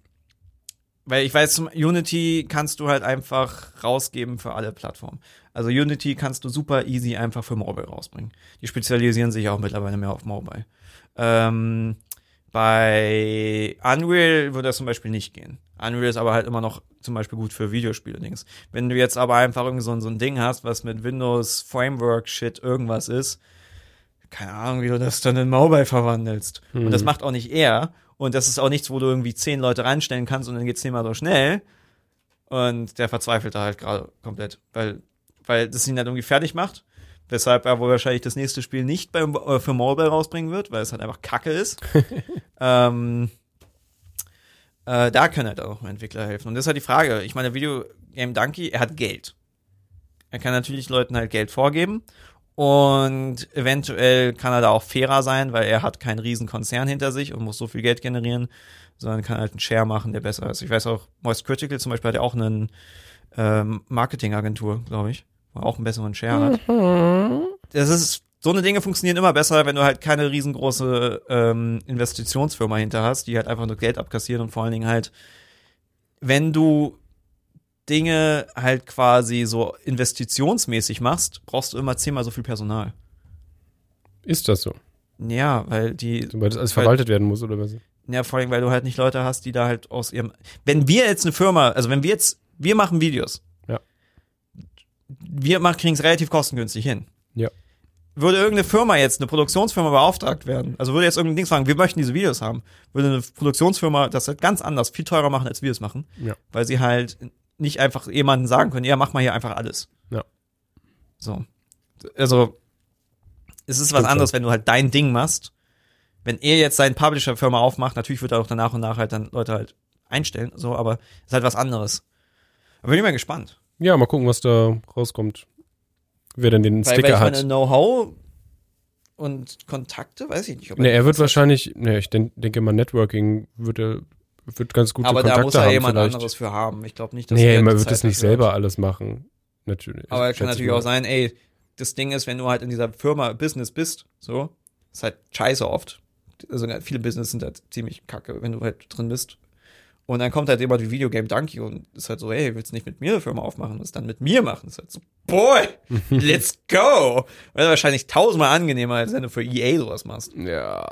weil ich weiß, zum Unity kannst du halt einfach rausgeben für alle Plattformen. Also Unity kannst du super easy einfach für Mobile rausbringen. Die spezialisieren sich auch mittlerweile mehr auf Mobile. Ähm, bei Unreal würde das zum Beispiel nicht gehen. Unreal ist aber halt immer noch zum Beispiel gut für Videospiele-Dings. Wenn du jetzt aber einfach irgendwie so, ein- so ein Ding hast, was mit Windows Framework Shit irgendwas ist, keine Ahnung, wie du das dann in Mobile verwandelst. Und das macht auch nicht er. Und das ist auch nichts, wo du irgendwie zehn Leute reinstellen kannst und dann geht's zehnmal so schnell. Und der verzweifelt da halt gerade komplett, weil, weil das ihn halt irgendwie fertig macht. Weshalb er wohl wahrscheinlich das nächste Spiel nicht beim, äh, für Mobile rausbringen wird, weil es halt einfach Kacke ist. ähm, äh, da können halt auch Entwickler helfen. Und das ist halt die Frage. Ich meine, Video Game Donkey, er hat Geld. Er kann natürlich Leuten halt Geld vorgeben. Und eventuell kann er da auch fairer sein, weil er hat keinen riesen Konzern hinter sich und muss so viel Geld generieren, sondern kann halt einen Share machen, der besser ist. Ich weiß auch, Moist Critical zum Beispiel hat ja auch einen ähm, Marketingagentur, glaube ich, auch einen besseren Share hat. Das ist, so eine Dinge funktionieren immer besser, wenn du halt keine riesengroße ähm, Investitionsfirma hinter hast, die halt einfach nur Geld abkassieren und vor allen Dingen halt, wenn du Dinge halt quasi so investitionsmäßig machst, brauchst du immer zehnmal so viel Personal. Ist das so? Ja, weil die, Weil das alles verwaltet werden muss oder was? ja, vor allem, weil du halt nicht Leute hast, die da halt aus ihrem, wenn wir jetzt eine Firma, also wenn wir jetzt, wir machen Videos. Wir machen, kriegen es relativ kostengünstig hin. Ja. Würde irgendeine Firma jetzt, eine Produktionsfirma beauftragt werden, also würde jetzt irgendein Ding sagen, wir möchten diese Videos haben, würde eine Produktionsfirma das halt ganz anders, viel teurer machen, als wir es machen. Ja. Weil sie halt nicht einfach jemanden sagen können, ja, mach mal hier einfach alles. Ja. So. Also, es ist was Stimmt anderes, wenn du halt dein Ding machst. Wenn er jetzt seine Publisher-Firma aufmacht, natürlich wird er auch danach und nach halt dann Leute halt einstellen, so, aber ist halt was anderes. Aber bin ich mal gespannt. Ja, mal gucken, was da rauskommt. Wer denn den Weil, Sticker weil ich hat. meine, Know-how und Kontakte, weiß ich nicht. Ob Ne, er wird das wahrscheinlich, ne, ich denk, denke mal, Networking wird er wird ganz gute Aber Kontakte da muss er haben jemand vielleicht. anderes für haben. Ich glaube nicht, dass Nee, er man die wird Zeit es nicht dafür hat. selber alles machen. Natürlich. Aber es schätze kann ich natürlich mal. auch sein, ey, das Ding ist, wenn du halt in dieser Firma Business bist, so, ist halt scheiße oft. Also viele Business sind halt ziemlich kacke, wenn du halt drin bist. Und dann kommt halt jemand wie Videogame Donkey und ist halt so, ey, willst du nicht mit mir eine Firma aufmachen, das dann mit mir machen? Ist halt so, boy, let's go! Wäre wahrscheinlich tausendmal angenehmer, als wenn du für EA sowas machst. Ja.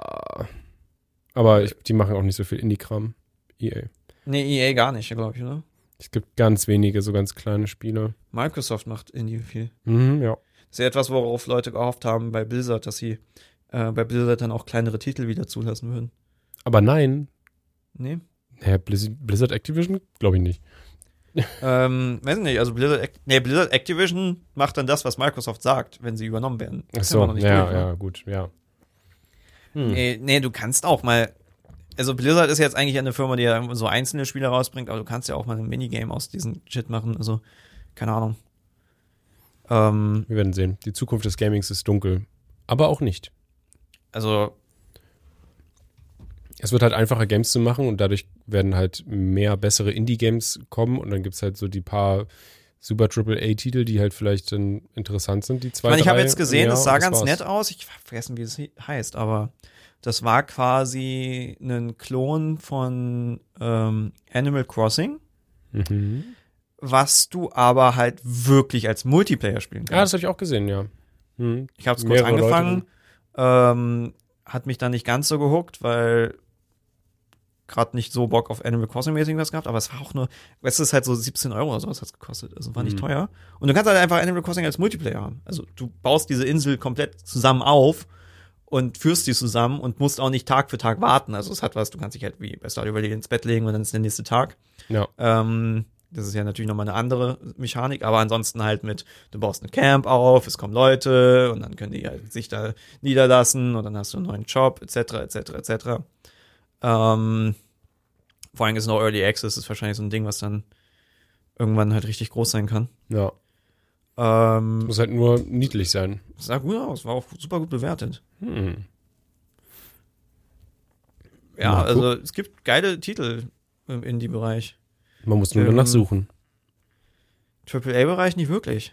Aber ich, die machen auch nicht so viel Indie-Kram. EA. Nee, EA gar nicht, glaube ich, oder? Es gibt ganz wenige, so ganz kleine Spiele. Microsoft macht Indie viel. Mhm, ja. Das ist ja etwas, worauf Leute gehofft haben bei Blizzard, dass sie äh, bei Blizzard dann auch kleinere Titel wieder zulassen würden. Aber nein. Nee? Hä, Blizzard, Activision? Glaube ich nicht. Ähm, weiß nicht, also Blizzard, nee, Blizzard Activision macht dann das, was Microsoft sagt, wenn sie übernommen werden. Ach Das so, haben wir noch nicht ja, durch, ne? ja, gut, ja. Hm. Nee, nee, du kannst auch mal. Also Blizzard ist jetzt eigentlich eine Firma, die ja so einzelne Spiele rausbringt, aber du kannst ja auch mal ein Minigame aus diesem Shit machen. Also, keine Ahnung. Ähm, Wir werden sehen. Die Zukunft des Gamings ist dunkel. Aber auch nicht. also, Es wird halt einfacher, Games zu machen und dadurch werden halt mehr bessere Indie-Games kommen und dann gibt's halt so die paar super Triple A-Titel, die halt vielleicht dann interessant sind, die zwei. Ich meine, ich habe jetzt gesehen, das Jahr, sah ganz war's. nett aus. Ich hab vergessen, wie es he- heißt, aber das war quasi ein Klon von ähm, Animal Crossing, Mhm. was du aber halt wirklich als Multiplayer spielen Ja, das kannst. habe ich auch gesehen, ja. Mhm. ich habe es kurz angefangen, ähm, hat mich dann nicht ganz so gehuckt, weil gerade nicht so Bock auf Animal Crossing mäßig was gehabt, aber es war auch nur, es ist halt so 17 Euro oder sowas hat's gekostet, also war nicht Mhm. teuer. Und du kannst halt einfach Animal Crossing als Multiplayer haben. Also du baust diese Insel komplett zusammen auf und führst die zusammen und musst auch nicht Tag für Tag warten. Also es hat was, du kannst dich halt wie bei Stardew Valley ins Bett legen und dann ist der nächste Tag. Ja. Ähm, das ist ja natürlich nochmal eine andere Mechanik, aber ansonsten halt mit, du baust ein Camp auf, es kommen Leute und dann können die halt sich da niederlassen und dann hast du einen neuen Job, etc., etc., etc. Ähm, vor allem ist noch Early Access, ist wahrscheinlich so ein Ding, was dann irgendwann halt richtig groß sein kann. Ja. Ähm, Muss halt nur niedlich sein. sah gut aus, war auch super gut bewertet. Hm. Ja, Mal also es gibt geile Titel im Indie-Bereich. Man muss nur Ähm, danach suchen. AAA-Bereich nicht wirklich.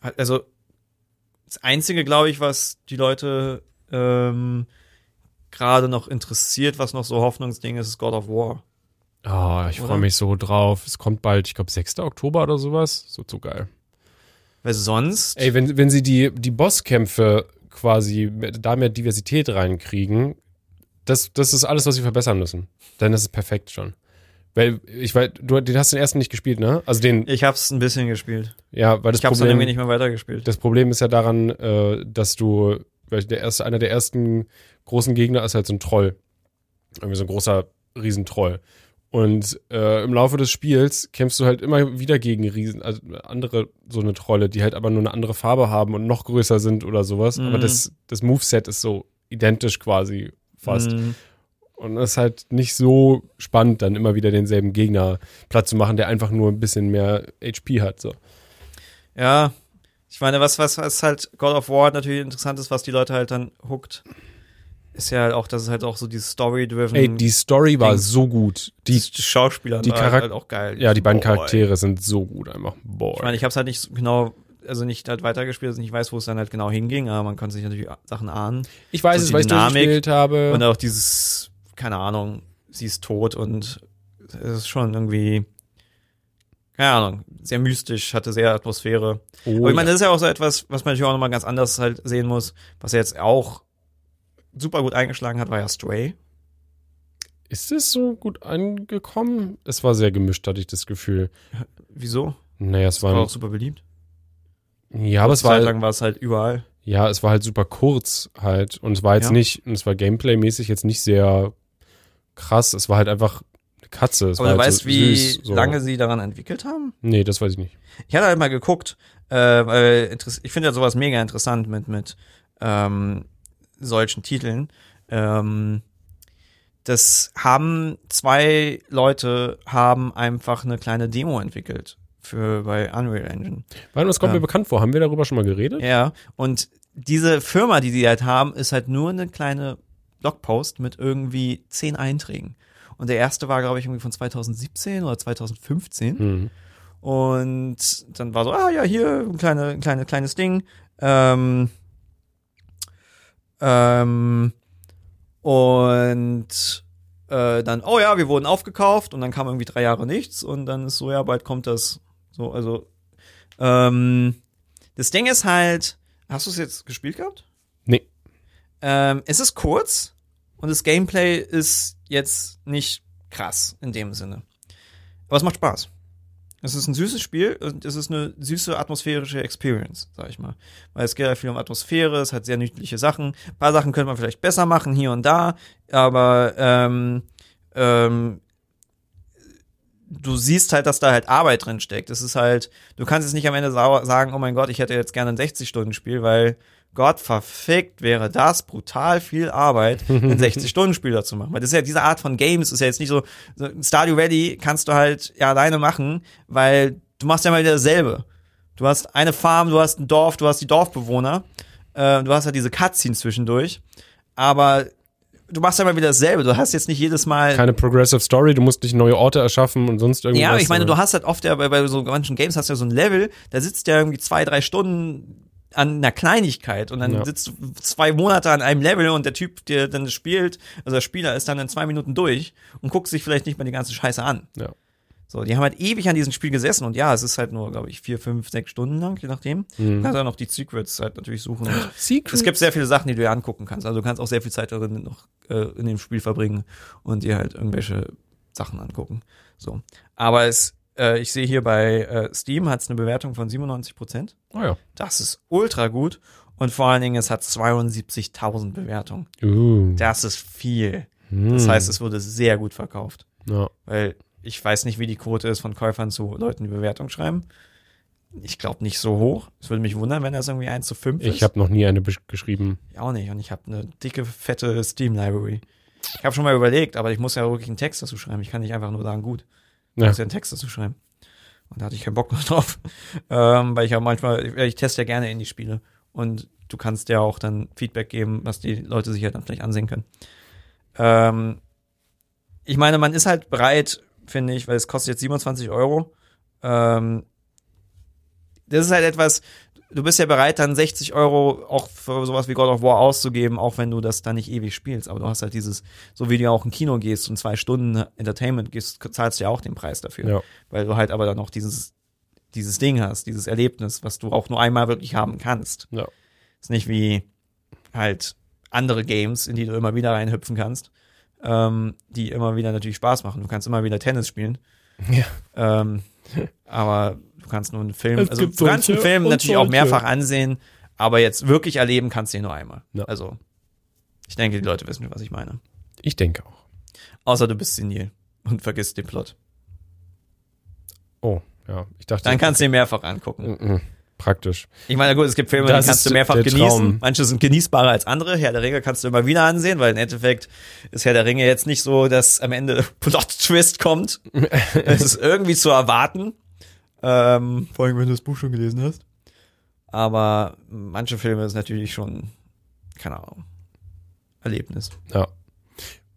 Also, das Einzige, glaube ich, was die Leute ähm, gerade noch interessiert, was noch so Hoffnungsding ist, ist God of War. Ah, ich freue mich so drauf. Es kommt bald, ich glaube, 6. Oktober oder sowas. So, so geil. Weil sonst, Ey, wenn, wenn sie die, die Bosskämpfe quasi da mehr Diversität reinkriegen, das, das ist alles, was sie verbessern müssen. Dann ist es perfekt schon. Weil, ich weiß, du den hast den ersten nicht gespielt, ne? Also den, ich hab's ein bisschen gespielt. ja, weil das Ich hab's dann irgendwie nicht mehr weitergespielt. das Problem ist ja daran, äh, dass du, weil der erste, einer der ersten großen Gegner ist halt so ein Troll. Irgendwie so ein großer Riesentroll. Und äh, im Laufe des Spiels kämpfst du halt immer wieder gegen Riesen, also andere so eine Trolle, die halt aber nur eine andere Farbe haben und noch größer sind oder sowas. Aber Mhm. das, das Moveset ist so identisch quasi fast. Mm, Und es ist halt nicht so spannend, dann immer wieder denselben Gegner platt zu machen, der einfach nur ein bisschen mehr HP hat. So. Ja, ich meine, was, was, was halt God of War natürlich interessant ist, was die Leute halt dann hookt, ist ja halt auch, dass es halt auch so dieses Story-driven Ey, die Story war Ding. so gut. Die, die Schauspieler die war Charak- halt auch geil. ja, die beiden Boah, ey. Charaktere sind so gut einfach. Boah. Ich meine, ich habe es halt nicht genau, also nicht halt weitergespielt, also ich weiß, wo es dann halt genau hinging, aber man konnte sich natürlich Sachen ahnen. ich weiß es, die weil ich Dynamik durchgespielt habe. Und auch dieses, keine Ahnung, sie ist tot und es ist schon irgendwie, keine Ahnung, sehr mystisch, hatte sehr Atmosphäre. oh, Aber ich meine, ja. das ist ja auch so etwas, was man natürlich auch nochmal ganz anders halt sehen muss, was er jetzt auch super gut eingeschlagen hat, war ja Stray. Ist es so gut angekommen? Es war sehr gemischt, hatte ich das Gefühl. Wieso? Naja, es War war, auch super beliebt. ja, aber es Zeit war, lang war es halt überall. ja, es war halt super kurz halt und es war jetzt Ja. nicht, und es war Gameplay-mäßig jetzt nicht sehr krass. Es war halt einfach eine Katze. Es Aber du halt weißt, so wie süß, so. lange sie daran entwickelt haben? Nee, das weiß ich nicht. Ich hatte halt mal geguckt, äh, weil ich finde ja sowas mega interessant mit, mit ähm, solchen Titeln. Ähm, das haben zwei Leute haben einfach eine kleine Demo entwickelt für bei Unreal Engine. Weil uns kommt Ja. mir bekannt vor. Haben wir darüber schon mal geredet? Ja, und diese Firma, die die halt haben, ist halt nur eine kleine Blogpost mit irgendwie zehn Einträgen. Und der erste war, glaube ich, irgendwie von 2017 oder 2015. Hm. Und dann war so, ah ja, hier ein kleine, ein kleine, kleines Ding. Ähm, ähm, und äh, dann, oh ja, wir wurden aufgekauft und dann kam irgendwie drei Jahre nichts und dann ist so, ja, bald kommt das. So, also ähm, das Ding ist halt, hast du es jetzt gespielt gehabt? Nee. Ähm, es ist kurz und das Gameplay ist jetzt nicht krass in dem Sinne. Aber es macht Spaß. Es ist ein süßes Spiel und es ist eine süße atmosphärische Experience, sag ich mal. Weil es geht ja viel um Atmosphäre, es hat sehr nützliche Sachen. Ein paar Sachen könnte man vielleicht besser machen, hier und da, aber ähm, ähm, du siehst halt, dass da halt Arbeit drin steckt. Es ist halt, du kannst jetzt nicht am Ende sagen, oh mein Gott, ich hätte jetzt gerne ein 60-Stunden-Spiel, weil Gott verfickt wäre das brutal viel Arbeit, ein 60-Stunden-Spiel dazu machen. Weil das ist ja diese Art von Games, ist ja jetzt nicht so, so Stardew Valley kannst du halt ja alleine machen, weil du machst ja mal wieder dasselbe. Du hast eine Farm, du hast ein Dorf, du hast die Dorfbewohner, äh, du hast halt diese Cutscenes zwischendurch, aber du machst ja mal wieder dasselbe. Du hast jetzt nicht jedes Mal. Keine Progressive Story, du musst nicht neue Orte erschaffen und sonst irgendwas. ja, aber ich meine, du hast halt oft ja bei, bei so manchen Games hast du ja so ein Level, da sitzt ja irgendwie zwei, drei Stunden an einer Kleinigkeit und dann Ja. sitzt du zwei Monate an einem Level und der Typ, der dann spielt, also der Spieler ist dann in zwei Minuten durch und guckt sich vielleicht nicht mal die ganze Scheiße an. Ja. So, die haben halt ewig an diesem Spiel gesessen und ja, es ist halt nur, glaube ich, vier, fünf, sechs Stunden lang, je nachdem. Mhm. Du kannst auch noch die Secrets halt natürlich suchen. Und Secret. es gibt sehr viele Sachen, die du dir angucken kannst. Also du kannst auch sehr viel Zeit darin noch äh, in dem Spiel verbringen und dir halt irgendwelche Sachen angucken. So. Aber es, äh, ich sehe hier bei äh, Steam hat es eine Bewertung von 97 Prozent. Oh ja. Das ist ultra gut. Und vor allen Dingen, es hat 72.000 Bewertungen. Uh. Das ist viel. Hm. Das heißt, es wurde sehr gut verkauft. Ja. Weil ich weiß nicht, wie die Quote ist von Käufern zu Leuten, die Bewertung schreiben. Ich glaube nicht so hoch. Es würde mich wundern, wenn das irgendwie 1 zu 5 ist. Ich habe noch nie eine geschrieben. Ich auch nicht. Und ich habe eine dicke, fette Steam-Library. Ich habe schon mal überlegt, aber ich muss ja wirklich einen Text dazu schreiben. Ich kann nicht einfach nur sagen, gut. Ja. ja einen Text dazu schreiben. Und da hatte ich keinen Bock mehr drauf. Ähm, weil ich ja manchmal, ich, ich teste ja gerne in die Spiele. Und du kannst ja auch dann Feedback geben, was die Leute sich halt dann vielleicht ansehen können. Ähm, ich meine, man ist halt bereit, finde ich, weil es kostet jetzt 27 Euro. Ähm, das ist halt etwas, du bist ja bereit, dann 60 Euro auch für sowas wie God of War auszugeben, auch wenn du das dann nicht ewig spielst. Aber du hast halt dieses, so wie du ja auch im Kino gehst und zwei Stunden Entertainment gehst, zahlst du ja auch den Preis dafür. Ja. Weil du halt aber dann noch dieses, dieses Ding hast, dieses Erlebnis, was du auch nur einmal wirklich haben kannst. Ja. Ist nicht wie halt andere Games, in die du immer wieder reinhüpfen kannst, ähm, die immer wieder natürlich Spaß machen. Du kannst immer wieder Tennis spielen. Ja. Ähm, aber du kannst nur einen Film, Es also du kannst einen Film natürlich auch solche. mehrfach ansehen, aber jetzt wirklich erleben kannst du ihn nur einmal. Ja. Also, ich denke, die Leute wissen, was ich meine. Ich denke auch. Außer du bist senil und vergisst den Plot. Oh, ja. Ich dachte. Dann kannst du ihn mehrfach angucken. Mhm. Praktisch. Ich meine, gut, es gibt Filme, die Das kannst du mehrfach genießen. Traum. Manche sind genießbarer als andere. Herr der Ringe kannst du immer wieder ansehen, weil im Endeffekt ist Herr der Ringe jetzt nicht so, dass am Ende Plot-Twist kommt. es ist irgendwie zu erwarten. Ähm, vor allem, wenn du das Buch schon gelesen hast. Aber manche Filme ist natürlich schon, keine Ahnung, Erlebnis. Ja.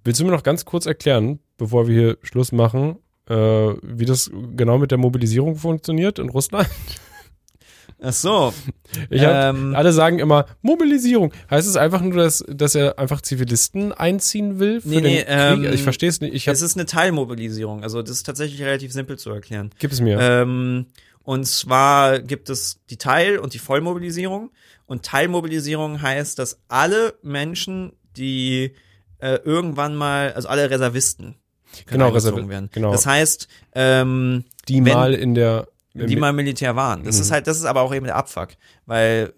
Willst du mir noch ganz kurz erklären, bevor wir hier Schluss machen, äh, wie das genau mit der Mobilisierung funktioniert in Russland? Ach so. Ich hab, Ähm. alle sagen immer Mobilisierung. Heißt es einfach nur, dass, dass er einfach Zivilisten einziehen will für Nee, den nee, Krieg? ähm, ich verstehe es nicht. Ich hab, Es ist eine Teilmobilisierung. Also das ist tatsächlich relativ simpel zu erklären. gib es mir. Ähm, und zwar gibt es die Teil- und die Vollmobilisierung. Und Teilmobilisierung heißt, dass alle Menschen, die äh, irgendwann mal, also alle Reservisten, Genau, eingezogen Reservi- werden. genau. Das heißt, ähm, die wenn- mal in der. Die mal Militär waren. Das Mhm. ist halt, das ist aber auch eben der Abfuck, weil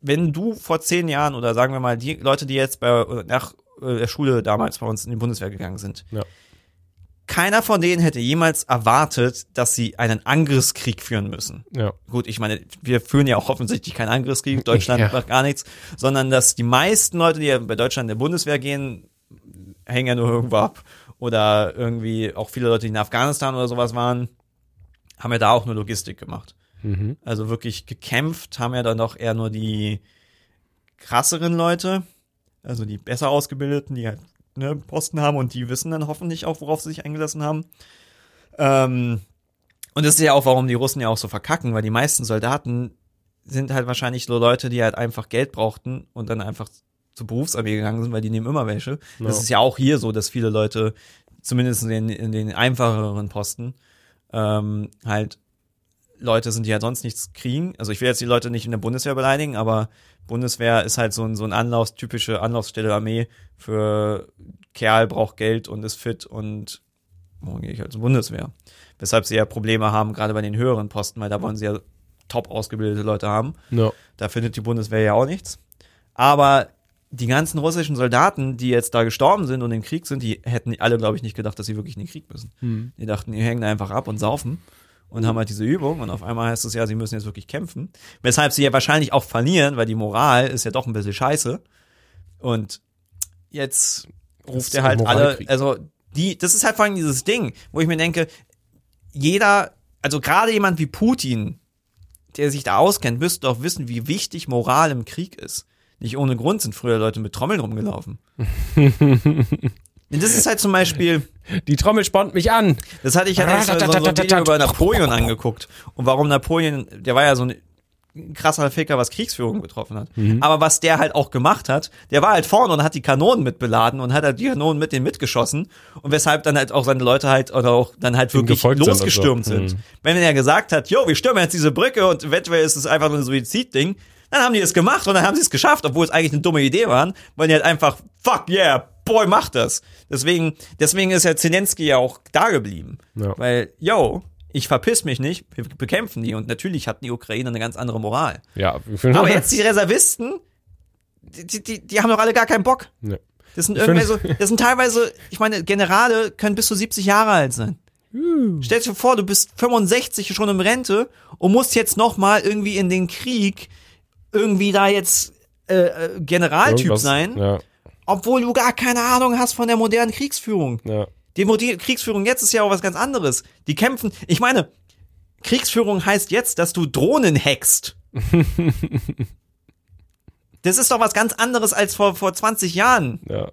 wenn du vor zehn Jahren oder sagen wir mal die Leute, die jetzt bei nach äh, der Schule damals bei uns in die Bundeswehr gegangen sind, Ja. keiner von denen hätte jemals erwartet, dass sie einen Angriffskrieg führen müssen. ja. Gut, ich meine, wir führen ja auch offensichtlich keinen Angriffskrieg, Deutschland Ja. macht gar nichts, sondern dass die meisten Leute, die ja bei Deutschland in der Bundeswehr gehen, hängen ja nur irgendwo ab. Oder irgendwie auch viele Leute, die in Afghanistan oder sowas waren, haben ja da auch nur Logistik gemacht. Mhm. Also wirklich gekämpft haben ja dann doch eher nur die krasseren Leute, also die besser ausgebildeten, die halt ne, Posten haben und die wissen dann hoffentlich auch, worauf sie sich eingelassen haben. Ähm, und das ist ja auch, warum die Russen ja auch so verkacken, weil die meisten Soldaten sind halt wahrscheinlich so Leute, die halt einfach Geld brauchten und dann einfach zur Berufsarmee gegangen sind, weil die nehmen immer welche. Das Ja. ist ja auch hier so, dass viele Leute, zumindest in den, in den einfacheren Posten, ähm, halt Leute sind, die halt sonst nichts kriegen. Also ich will jetzt die Leute nicht in der Bundeswehr beleidigen, aber Bundeswehr ist halt so ein, so ein Anlaufs, typische Anlaufstelle Armee für Kerl braucht Geld und ist fit und morgen gehe ich halt zur Bundeswehr. Weshalb sie ja Probleme haben, gerade bei den höheren Posten, weil da wollen sie ja top ausgebildete Leute haben. Ja. Da findet die Bundeswehr ja auch nichts. Aber die ganzen russischen Soldaten, die jetzt da gestorben sind und im Krieg sind, die hätten alle, glaube ich, nicht gedacht, dass sie wirklich in den Krieg müssen. Mhm. Die dachten, die hängen einfach ab und saufen und haben halt diese Übung und auf einmal heißt es ja, sie müssen jetzt wirklich kämpfen. Weshalb sie ja wahrscheinlich auch verlieren, weil die Moral ist ja doch ein bisschen scheiße. Und jetzt ruft er halt alle, also die, das ist halt vor allem dieses Ding, wo ich mir denke, jeder, also gerade jemand wie Putin, der sich da auskennt, müsste doch wissen, wie wichtig Moral im Krieg ist. Nicht ohne Grund sind früher Leute mit Trommeln rumgelaufen. das ist halt zum Beispiel, Die Trommel spornt mich an. das hatte ich ja mal so, so ein Video über Napoleon angeguckt. Und warum Napoleon, der war ja so ein krasser Ficker, was Kriegsführung betroffen hat. Aber was der halt auch gemacht hat, der war halt vorne und hat die Kanonen mitbeladen und hat halt die Kanonen mit denen mitgeschossen. Und weshalb dann halt auch seine Leute halt oder auch dann halt wirklich gefolgt sind so. losgestürmt sind. Mhm. Wenn er gesagt hat, jo, wir stürmen jetzt diese Brücke und eventuell ist es einfach nur ein Suizidding, dann haben die es gemacht und dann haben sie es geschafft, obwohl es eigentlich eine dumme Idee waren, weil die halt einfach, fuck yeah, boy, mach das. Deswegen, deswegen ist ja Zelensky ja auch da geblieben. Ja. Weil, yo, ich verpiss mich nicht, wir bekämpfen die und natürlich hatten die Ukraine eine ganz andere Moral. Ja, Aber jetzt die Reservisten, die, die, die, haben doch alle gar keinen Bock. Ja. Das sind irgendwie so, das sind teilweise, ich meine, Generale können bis zu 70 Jahre alt sein. Stell dir vor, du bist 65 schon in Rente und musst jetzt noch mal irgendwie in den Krieg irgendwie da jetzt äh, äh, Generaltyp Irgendwas- sein, Ja, obwohl du gar keine Ahnung hast von der modernen Kriegsführung. ja. Die moderne Kriegsführung jetzt ist ja auch was ganz anderes. Die kämpfen, ich meine, Kriegsführung heißt jetzt, dass du Drohnen hackst. das ist doch was ganz anderes als vor, vor 20 Jahren. Ja.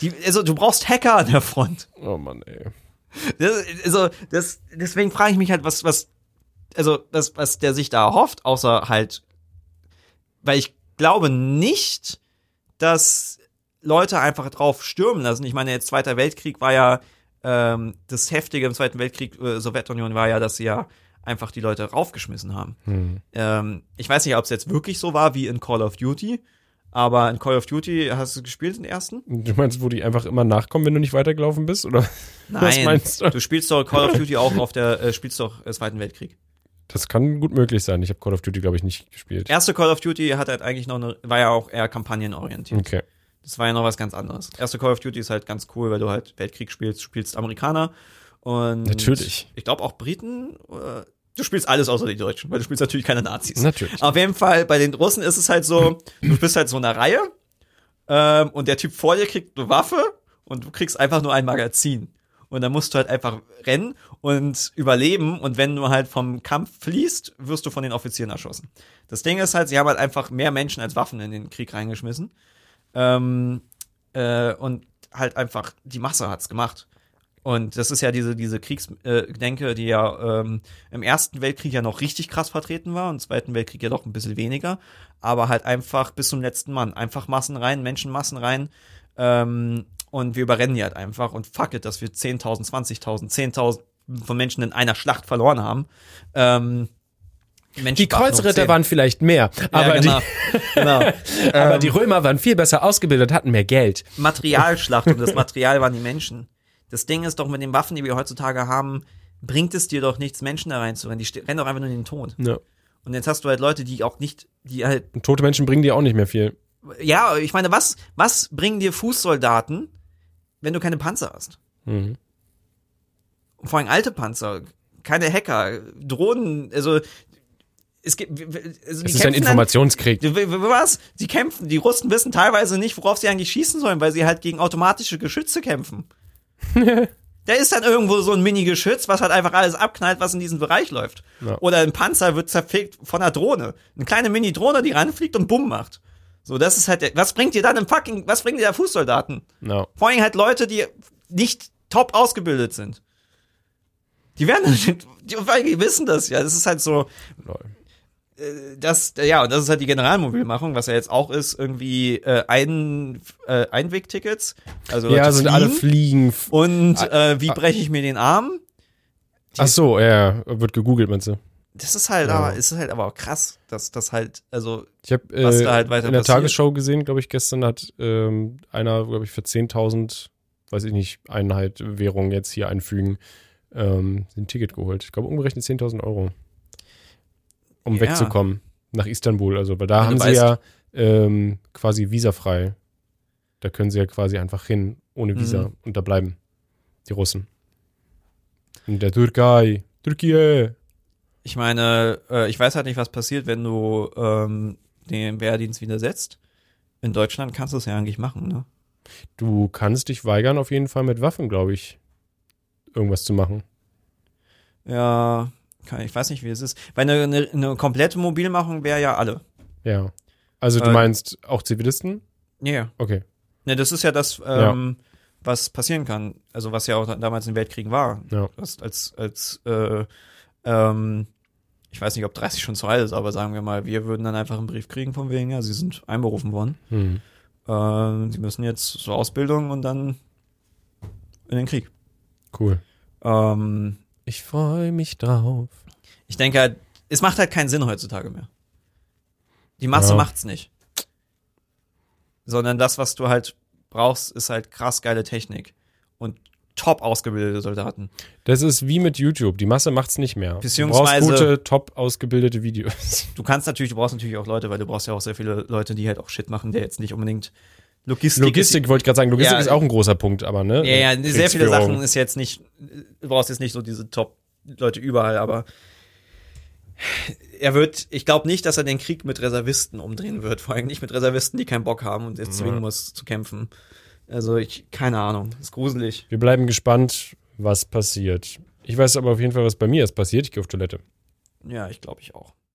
Die, also du brauchst Hacker an der Front. Oh Mann, ey. Das, also das, deswegen frage ich mich halt, was, was, also das, was der sich da erhofft, außer halt, weil ich glaube nicht, dass Leute einfach drauf stürmen lassen. Ich meine, jetzt Zweiter Weltkrieg war ja ähm, das Heftige im Zweiten Weltkrieg äh, Sowjetunion war ja, dass sie ja einfach die Leute raufgeschmissen haben. Hm. Ähm, ich weiß nicht, ob es jetzt wirklich so war wie in Call of Duty, aber in Call of Duty hast du gespielt den ersten? Du meinst, wo die einfach immer nachkommen, wenn du nicht weitergelaufen bist? Oder was Nein, meinst du? du spielst doch Call of Duty auch auf der, äh, spielst doch äh, Zweiten Weltkrieg. Das kann gut möglich sein. Ich habe Call of Duty, glaube ich, nicht gespielt. Erste Call of Duty hat halt eigentlich noch eine, war ja auch eher kampagnenorientiert. Okay. Das war ja noch was ganz anderes. Erste Call of Duty ist halt ganz cool, weil du halt Weltkrieg spielst, spielst Amerikaner und Natürlich. Ich glaube auch Briten. Äh, du spielst alles außer die Deutschen, weil du spielst natürlich keine Nazis. Natürlich. Auf jeden Fall, bei den Russen ist es halt so, du bist halt so in einer Reihe ähm, und der Typ vor dir kriegt eine Waffe und du kriegst einfach nur ein Magazin. Und dann musst du halt einfach rennen und überleben. Und wenn du halt vom Kampf fliehst, wirst du von den Offizieren erschossen. Das Ding ist halt, sie haben halt einfach mehr Menschen als Waffen in den Krieg reingeschmissen. Ähm, äh, und halt einfach, die Masse hat's gemacht. Und das ist ja diese, diese Kriegsdenke, die ja ähm, im Ersten Weltkrieg ja noch richtig krass vertreten war und im Zweiten Weltkrieg ja doch ein bisschen weniger. Aber halt einfach bis zum letzten Mann. Einfach Massen rein, Menschenmassen rein. Ähm, und wir überrennen die halt einfach. Und fuck it, dass wir 10.000, 20.000, 10.000 von Menschen in einer Schlacht verloren haben. Ähm, Menschen Die Kreuzritter waren vielleicht mehr, aber, ja, genau, genau. die, aber die Römer waren viel besser ausgebildet, hatten mehr Geld. Materialschlacht und das Material waren die Menschen. Das Ding ist doch mit den Waffen, die wir heutzutage haben, bringt es dir doch nichts, Menschen da reinzurennen. Die rennen doch einfach nur in den Tod. Ja. Und jetzt hast du halt Leute, die auch nicht, die halt, Und tote Menschen bringen dir auch nicht mehr viel. ja, ich meine, was, was bringen dir Fußsoldaten, wenn du keine Panzer hast? Mhm. Und vor allem alte Panzer, keine Hacker, Drohnen, also, es gibt, also Es ist ein dann- Informationskrieg. W- Was? Die kämpfen, die Russen wissen teilweise nicht, worauf sie eigentlich schießen sollen, weil sie halt gegen automatische Geschütze kämpfen. da ist dann irgendwo so ein Mini-Geschütz, was halt einfach alles abknallt, was in diesem Bereich läuft. Ja. Oder ein Panzer wird zerfickt von einer Drohne. Eine kleine Mini-Drohne, die ranfliegt und bumm macht. So, das ist halt, der, was bringt dir dann im fucking, was bringt dir da Fußsoldaten? No. Vor allem halt Leute, die nicht top ausgebildet sind. Die werden, die, die wissen das ja. Das ist halt so, Lol. das, ja, und das ist halt die Generalmobilmachung, was ja jetzt auch ist, irgendwie äh, ein, äh, Einwegtickets. Also Ja, sind fliegen. alle fliegen. Und äh, wie breche ich mir den Arm? Ach so, ja, wird gegoogelt, meinst du? Das ist halt, Ja. aber ist halt aber auch krass, dass das halt, also Ich Was äh, da halt weiter in der passiert. Tagesschau gesehen, glaube ich, gestern hat ähm, einer, glaube ich, für 10.000, weiß ich nicht, Einheit Währung jetzt hier einfügen, ähm, ein Ticket geholt. Ich glaube, umgerechnet 10.000 Euro. Um Ja. wegzukommen nach Istanbul. Also, weil da Wenn haben sie weißt- ja ähm, quasi visafrei. Da können sie ja quasi einfach hin, ohne Visa Mhm. und da bleiben. Die Russen. In der Türkei. Türkei. Ich meine, äh, ich weiß halt nicht, was passiert, wenn du ähm, den Wehrdienst widersetzt. In Deutschland kannst du es ja eigentlich machen, ne? Du kannst dich weigern, auf jeden Fall mit Waffen, glaube ich, irgendwas zu machen. Ja, kann, ich weiß nicht, wie es ist. Weil eine, eine, eine komplette Mobilmachung wäre ja alle. Ja. Also du Äh, meinst auch Zivilisten? Ja. Okay. Ne, das ist ja das, ähm, was passieren kann. Also was ja auch damals in Weltkriegen war. Ja. Das als, als äh, ähm, ich weiß nicht, ob 30 schon zu alt ist, aber sagen wir mal, wir würden dann einfach einen Brief kriegen von wegen, ja, sie sind einberufen worden. Hm. Ähm, sie müssen jetzt zur Ausbildung und dann in den Krieg. Cool. Ähm, Ich freue mich drauf. ich denke halt, es macht halt keinen Sinn heutzutage mehr. Die Masse Ja. macht's nicht. Sondern das, was du halt brauchst, ist halt krass geile Technik und top ausgebildete Soldaten. Das ist wie mit YouTube. Die Masse macht's nicht mehr. Beziehungsweise- du brauchst gute, top ausgebildete Videos. Du kannst natürlich, du brauchst natürlich auch Leute, weil du brauchst ja auch sehr viele Leute, die halt auch Shit machen, der jetzt nicht unbedingt Logistik. Logistik wollte ich gerade sagen. Logistik Ja. ist auch ein großer Punkt, aber ne? Ja, ja, sehr viele. Sachen ist jetzt nicht, du brauchst jetzt nicht so diese Top-Leute überall, aber er wird, ich glaube nicht, dass er den Krieg mit Reservisten umdrehen wird, vor allem nicht mit Reservisten, die keinen Bock haben und jetzt zwingen muss zu kämpfen. Also ich, keine Ahnung, ist gruselig. Wir bleiben gespannt, was passiert. Ich weiß aber auf jeden Fall, was bei mir jetzt passiert. Ich gehe auf Toilette. Ja, ich glaube ich auch.